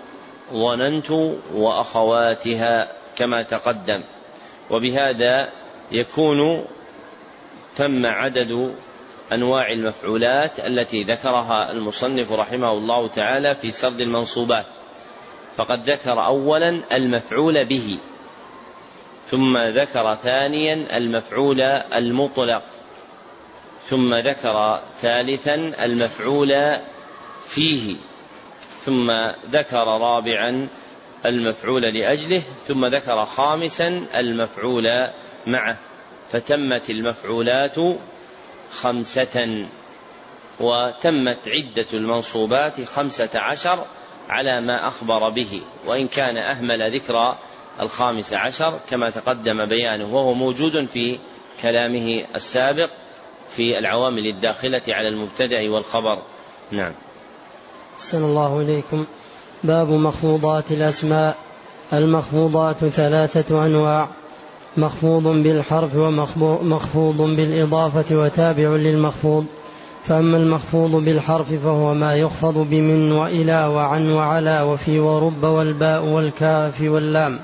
ظننت وأخواتها كما تقدم. وبهذا يكون تم عدد أنواع المفعولات التي ذكرها المصنف رحمه الله تعالى في سرد المنصوبات. فقد ذكر اولا المفعول به. ثم ذكر ثانيا المفعول المطلق. ثم ذكر ثالثا المفعول فيه. ثم ذكر رابعا المفعول لأجله. ثم ذكر خامسا المفعول معه. فتمت المفعولات خمسة وتمت عدة المنصوبات خمسة عشر على ما أخبر به. وإن كان أهمل ذكر الخامس عشر كما تقدم بيانه وهو موجود في كلامه السابق في العوامل الداخلة على المبتدأ والخبر. نعم. أحسن الله إليكم. باب مخفوضات الأسماء. المخفوضات ثلاثة أنواع. مخفوض بالحرف ومخفوض بالإضافة وتابع للمخفوض. فأما المخفوض بالحرف فهو ما يخفض بمن وإلى وعن وعلى وفي ورب والباء والكاف واللام.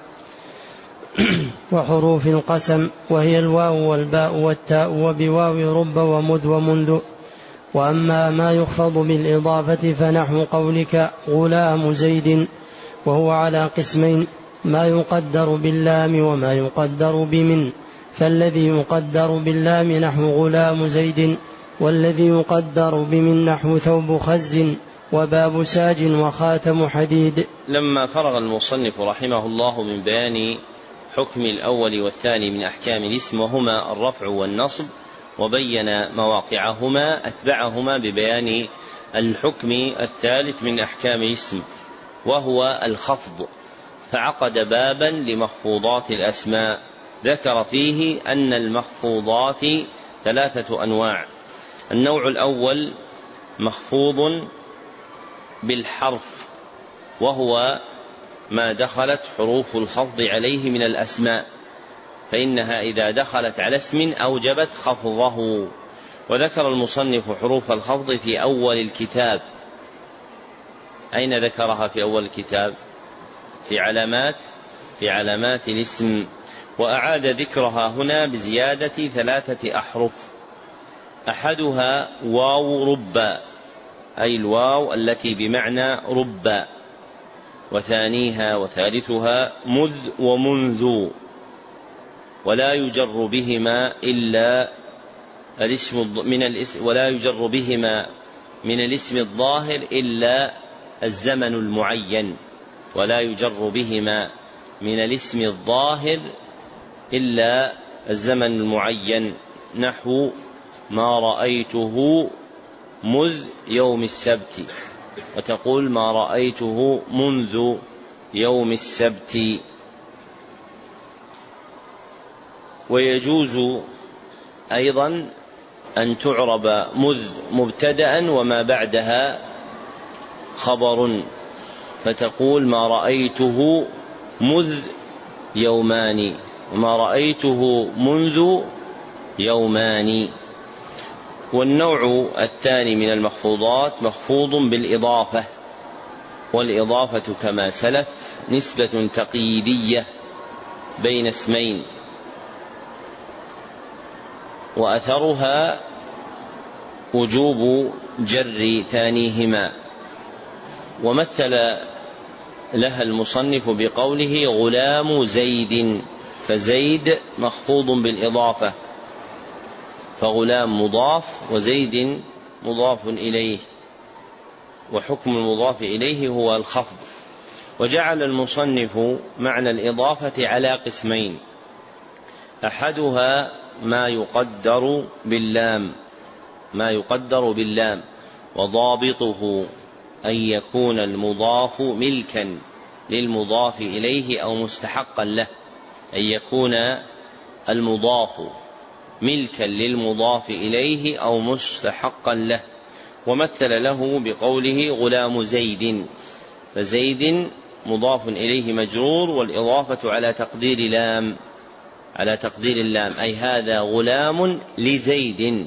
وحروف القسم وهي الواو والباء والتاء وبواو رب ومد ومنذ وأما ما يخفض بالإضافة فنحو قولك غلام زيد وهو على قسمين ما يقدر باللام وما يقدر بمن. فالذي يقدر باللام نحو غلام زيد والذي يقدر بمن نحو ثوب خز وباب ساج وخاتم حديد. لما فرغ المصنف رحمه الله من بيان حكم الأول والثاني من أحكام الاسم وهما الرفع والنصب وبين مواقعهما أتبعهما ببيان الحكم الثالث من أحكام الاسم وهو الخفض. فعقد بابا لمخفوضات الأسماء. ذكر فيه أن المخفوضات ثلاثة أنواع. النوع الأول مخفوض بالحرف وهو ما دخلت حروف الخفض عليه من الأسماء فإنها إذا دخلت على اسم أوجبت خفضه. وذكر المصنف حروف الخفض في أول الكتاب. أين ذكرها في أول الكتاب؟ في علامات في علامات الاسم. وأعاد ذكرها هنا بزيادة ثلاثة أحرف. أحدها واو ربا أي الواو التي بمعنى ربا. وثانيها وثالثها مذ ومنذ ولا يجر بهما إلا الاسم من الاسم ولا يجر بهما من الاسم الظاهر إلا الزمن المعين ولا يجر بهما من الاسم الظاهر إلا الزمن المعين. نحو ما رأيته مذ يوم السبت. وتقول ما رأيته منذ يوم السبت. ويجوز أيضا أن تعرب مذ مبتدأ وما بعدها خبر. فتقول ما رأيته مذ يومان وما رأيته منذ يومان. والنوع الثاني من المخفوضات مخفوض بالإضافة والإضافة كما سلف نسبة تقييدية بين اسمين. وأثرها وجوب جر ثانيهما. ومثل لها المصنف بقوله غلام زيد فزيد مخفوض بالإضافة. فغلام مضاف وزيد مضاف إليه وحكم المضاف إليه هو الخفض. وجعل المصنف معنى الإضافة على قسمين أحدها ما يقدر باللام ما يقدر باللام وضابطه أن يكون المضاف ملكا للمضاف إليه أو مستحقا له أن يكون المضاف ملكا للمضاف إليه أو مستحقا له ومثل له بقوله غلام زيد. فزيد مضاف إليه مجرور والإضافة على تقدير لام على تقدير اللام أي هذا غلام لزيد.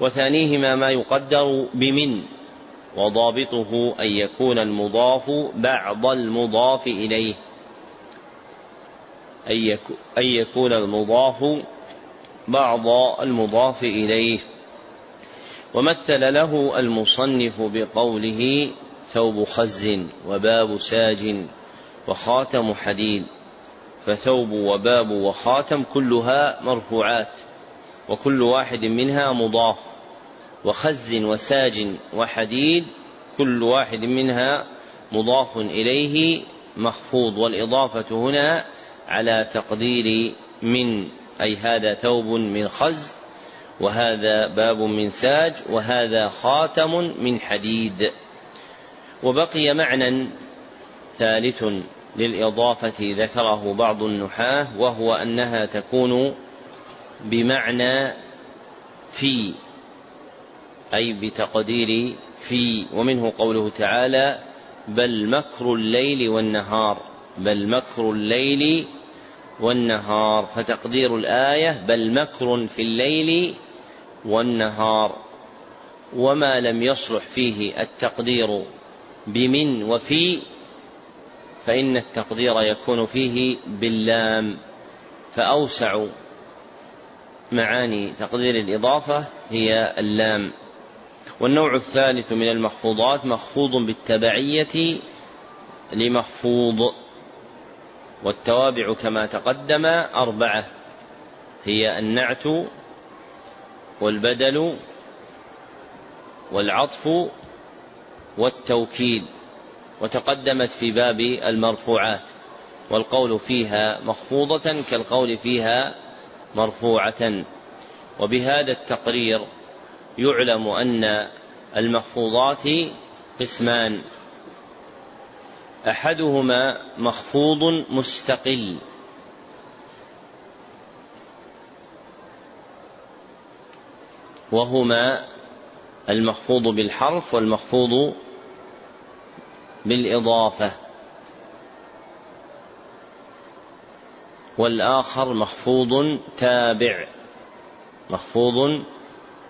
وثانيهما ما يقدر بمن وضابطه أن يكون المضاف بعض المضاف إليه. أن يكون المضاف بعض المضاف إليه. ومثل له المصنف بقوله ثوب خز وباب ساج وخاتم حديد. فثوب وباب وخاتم كلها مرفوعات وكل واحد منها مضاف. وخز وساج وحديد كل واحد منها مضاف إليه مخفوض. والإضافة هنا على تقدير من أي هذا ثوب من خز وهذا باب من ساج وهذا خاتم من حديد. وبقي معنى ثالث للإضافة ذكره بعض النحاة وهو أنها تكون بمعنى في أي بتقدير في. ومنه قوله تعالى بل مكر الليل والنهار بل مكر الليل والنهار فتقدير الآية بل مكر في الليل والنهار. وما لم يصلح فيه التقدير بمن وفي فإن التقدير يكون فيه باللام. فأوسع معاني تقدير الإضافة هي اللام. والنوع الثالث من المخفوضات مخفوض بالتبعية لمخفوض والتوابع كما تقدم أربعة. هي النعت والبدل والعطف والتوكيد وتقدمت في باب المرفوعات والقول فيها مخفوضة كالقول فيها مرفوعة. وبهذا التقرير يعلم أن المخفوضات قسمان. أحدهما مخفوض مستقل. وهما المخفوض بالحرف والمخفوض بالإضافة. والآخر مخفوض تابع. مخفوض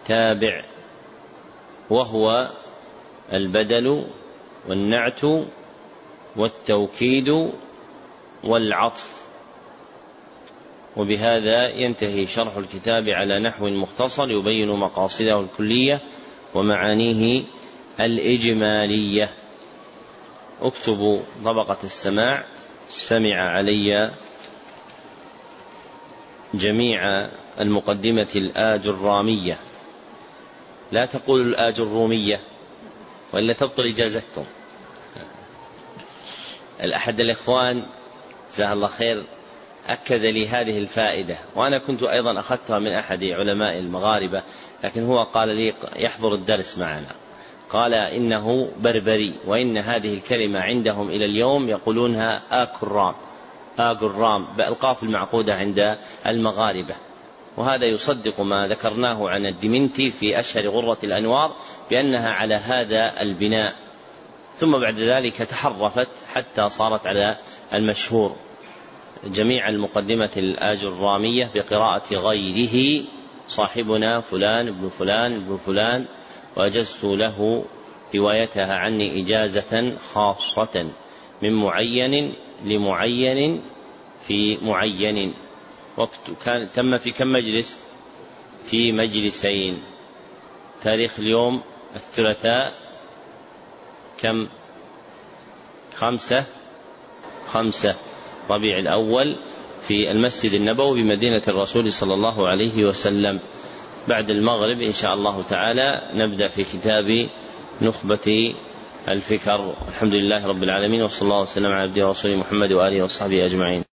تابع. وهو البدل والنعت والتوكيد والعطف. وبهذا ينتهي شرح الكتاب على نحو مختصر يبين مقاصده الكلية ومعانيه الإجمالية. اكتبوا طبقة السماع. سمع علي جميع المقدمة الاج الراميه لا تقول الاج الروميه وإلا تبطل إجازتكم. الأحد الإخوان جزاه الله خير أكد لي هذه الفائدة وأنا كنت أيضا أخذتها من أحد علماء المغاربة لكن هو قال لي يحضر الدرس معنا. قال إنه بربري وإن هذه الكلمة عندهم إلى اليوم يقولونها آكرام آكرام القاف المعقودة عند المغاربة. وهذا يصدق ما ذكرناه عن الدمنتي في أشهر غرة الأنوار بأنها على هذا البناء. ثم بعد ذلك تحرفت حتى صارت على المشهور جميع المقدمة الآجرامية بقراءة غيره. صاحبنا فلان ابن فلان ابن فلان وأجزت له روايتها عني إجازة خاصة من معين لمعين في معين. وقت كان تم في كم مجلس؟ في مجلسين. تاريخ اليوم الثلاثاء كم؟ خمسة. خمسة. ربيع الأول في المسجد النبوي بمدينة الرسول صلى الله عليه وسلم. بعد المغرب إن شاء الله تعالى نبدأ في كتاب نخبة الفكر. الحمد لله رب العالمين وصلى الله وسلم على عبده ورسوله محمد وآله وصحبه أجمعين.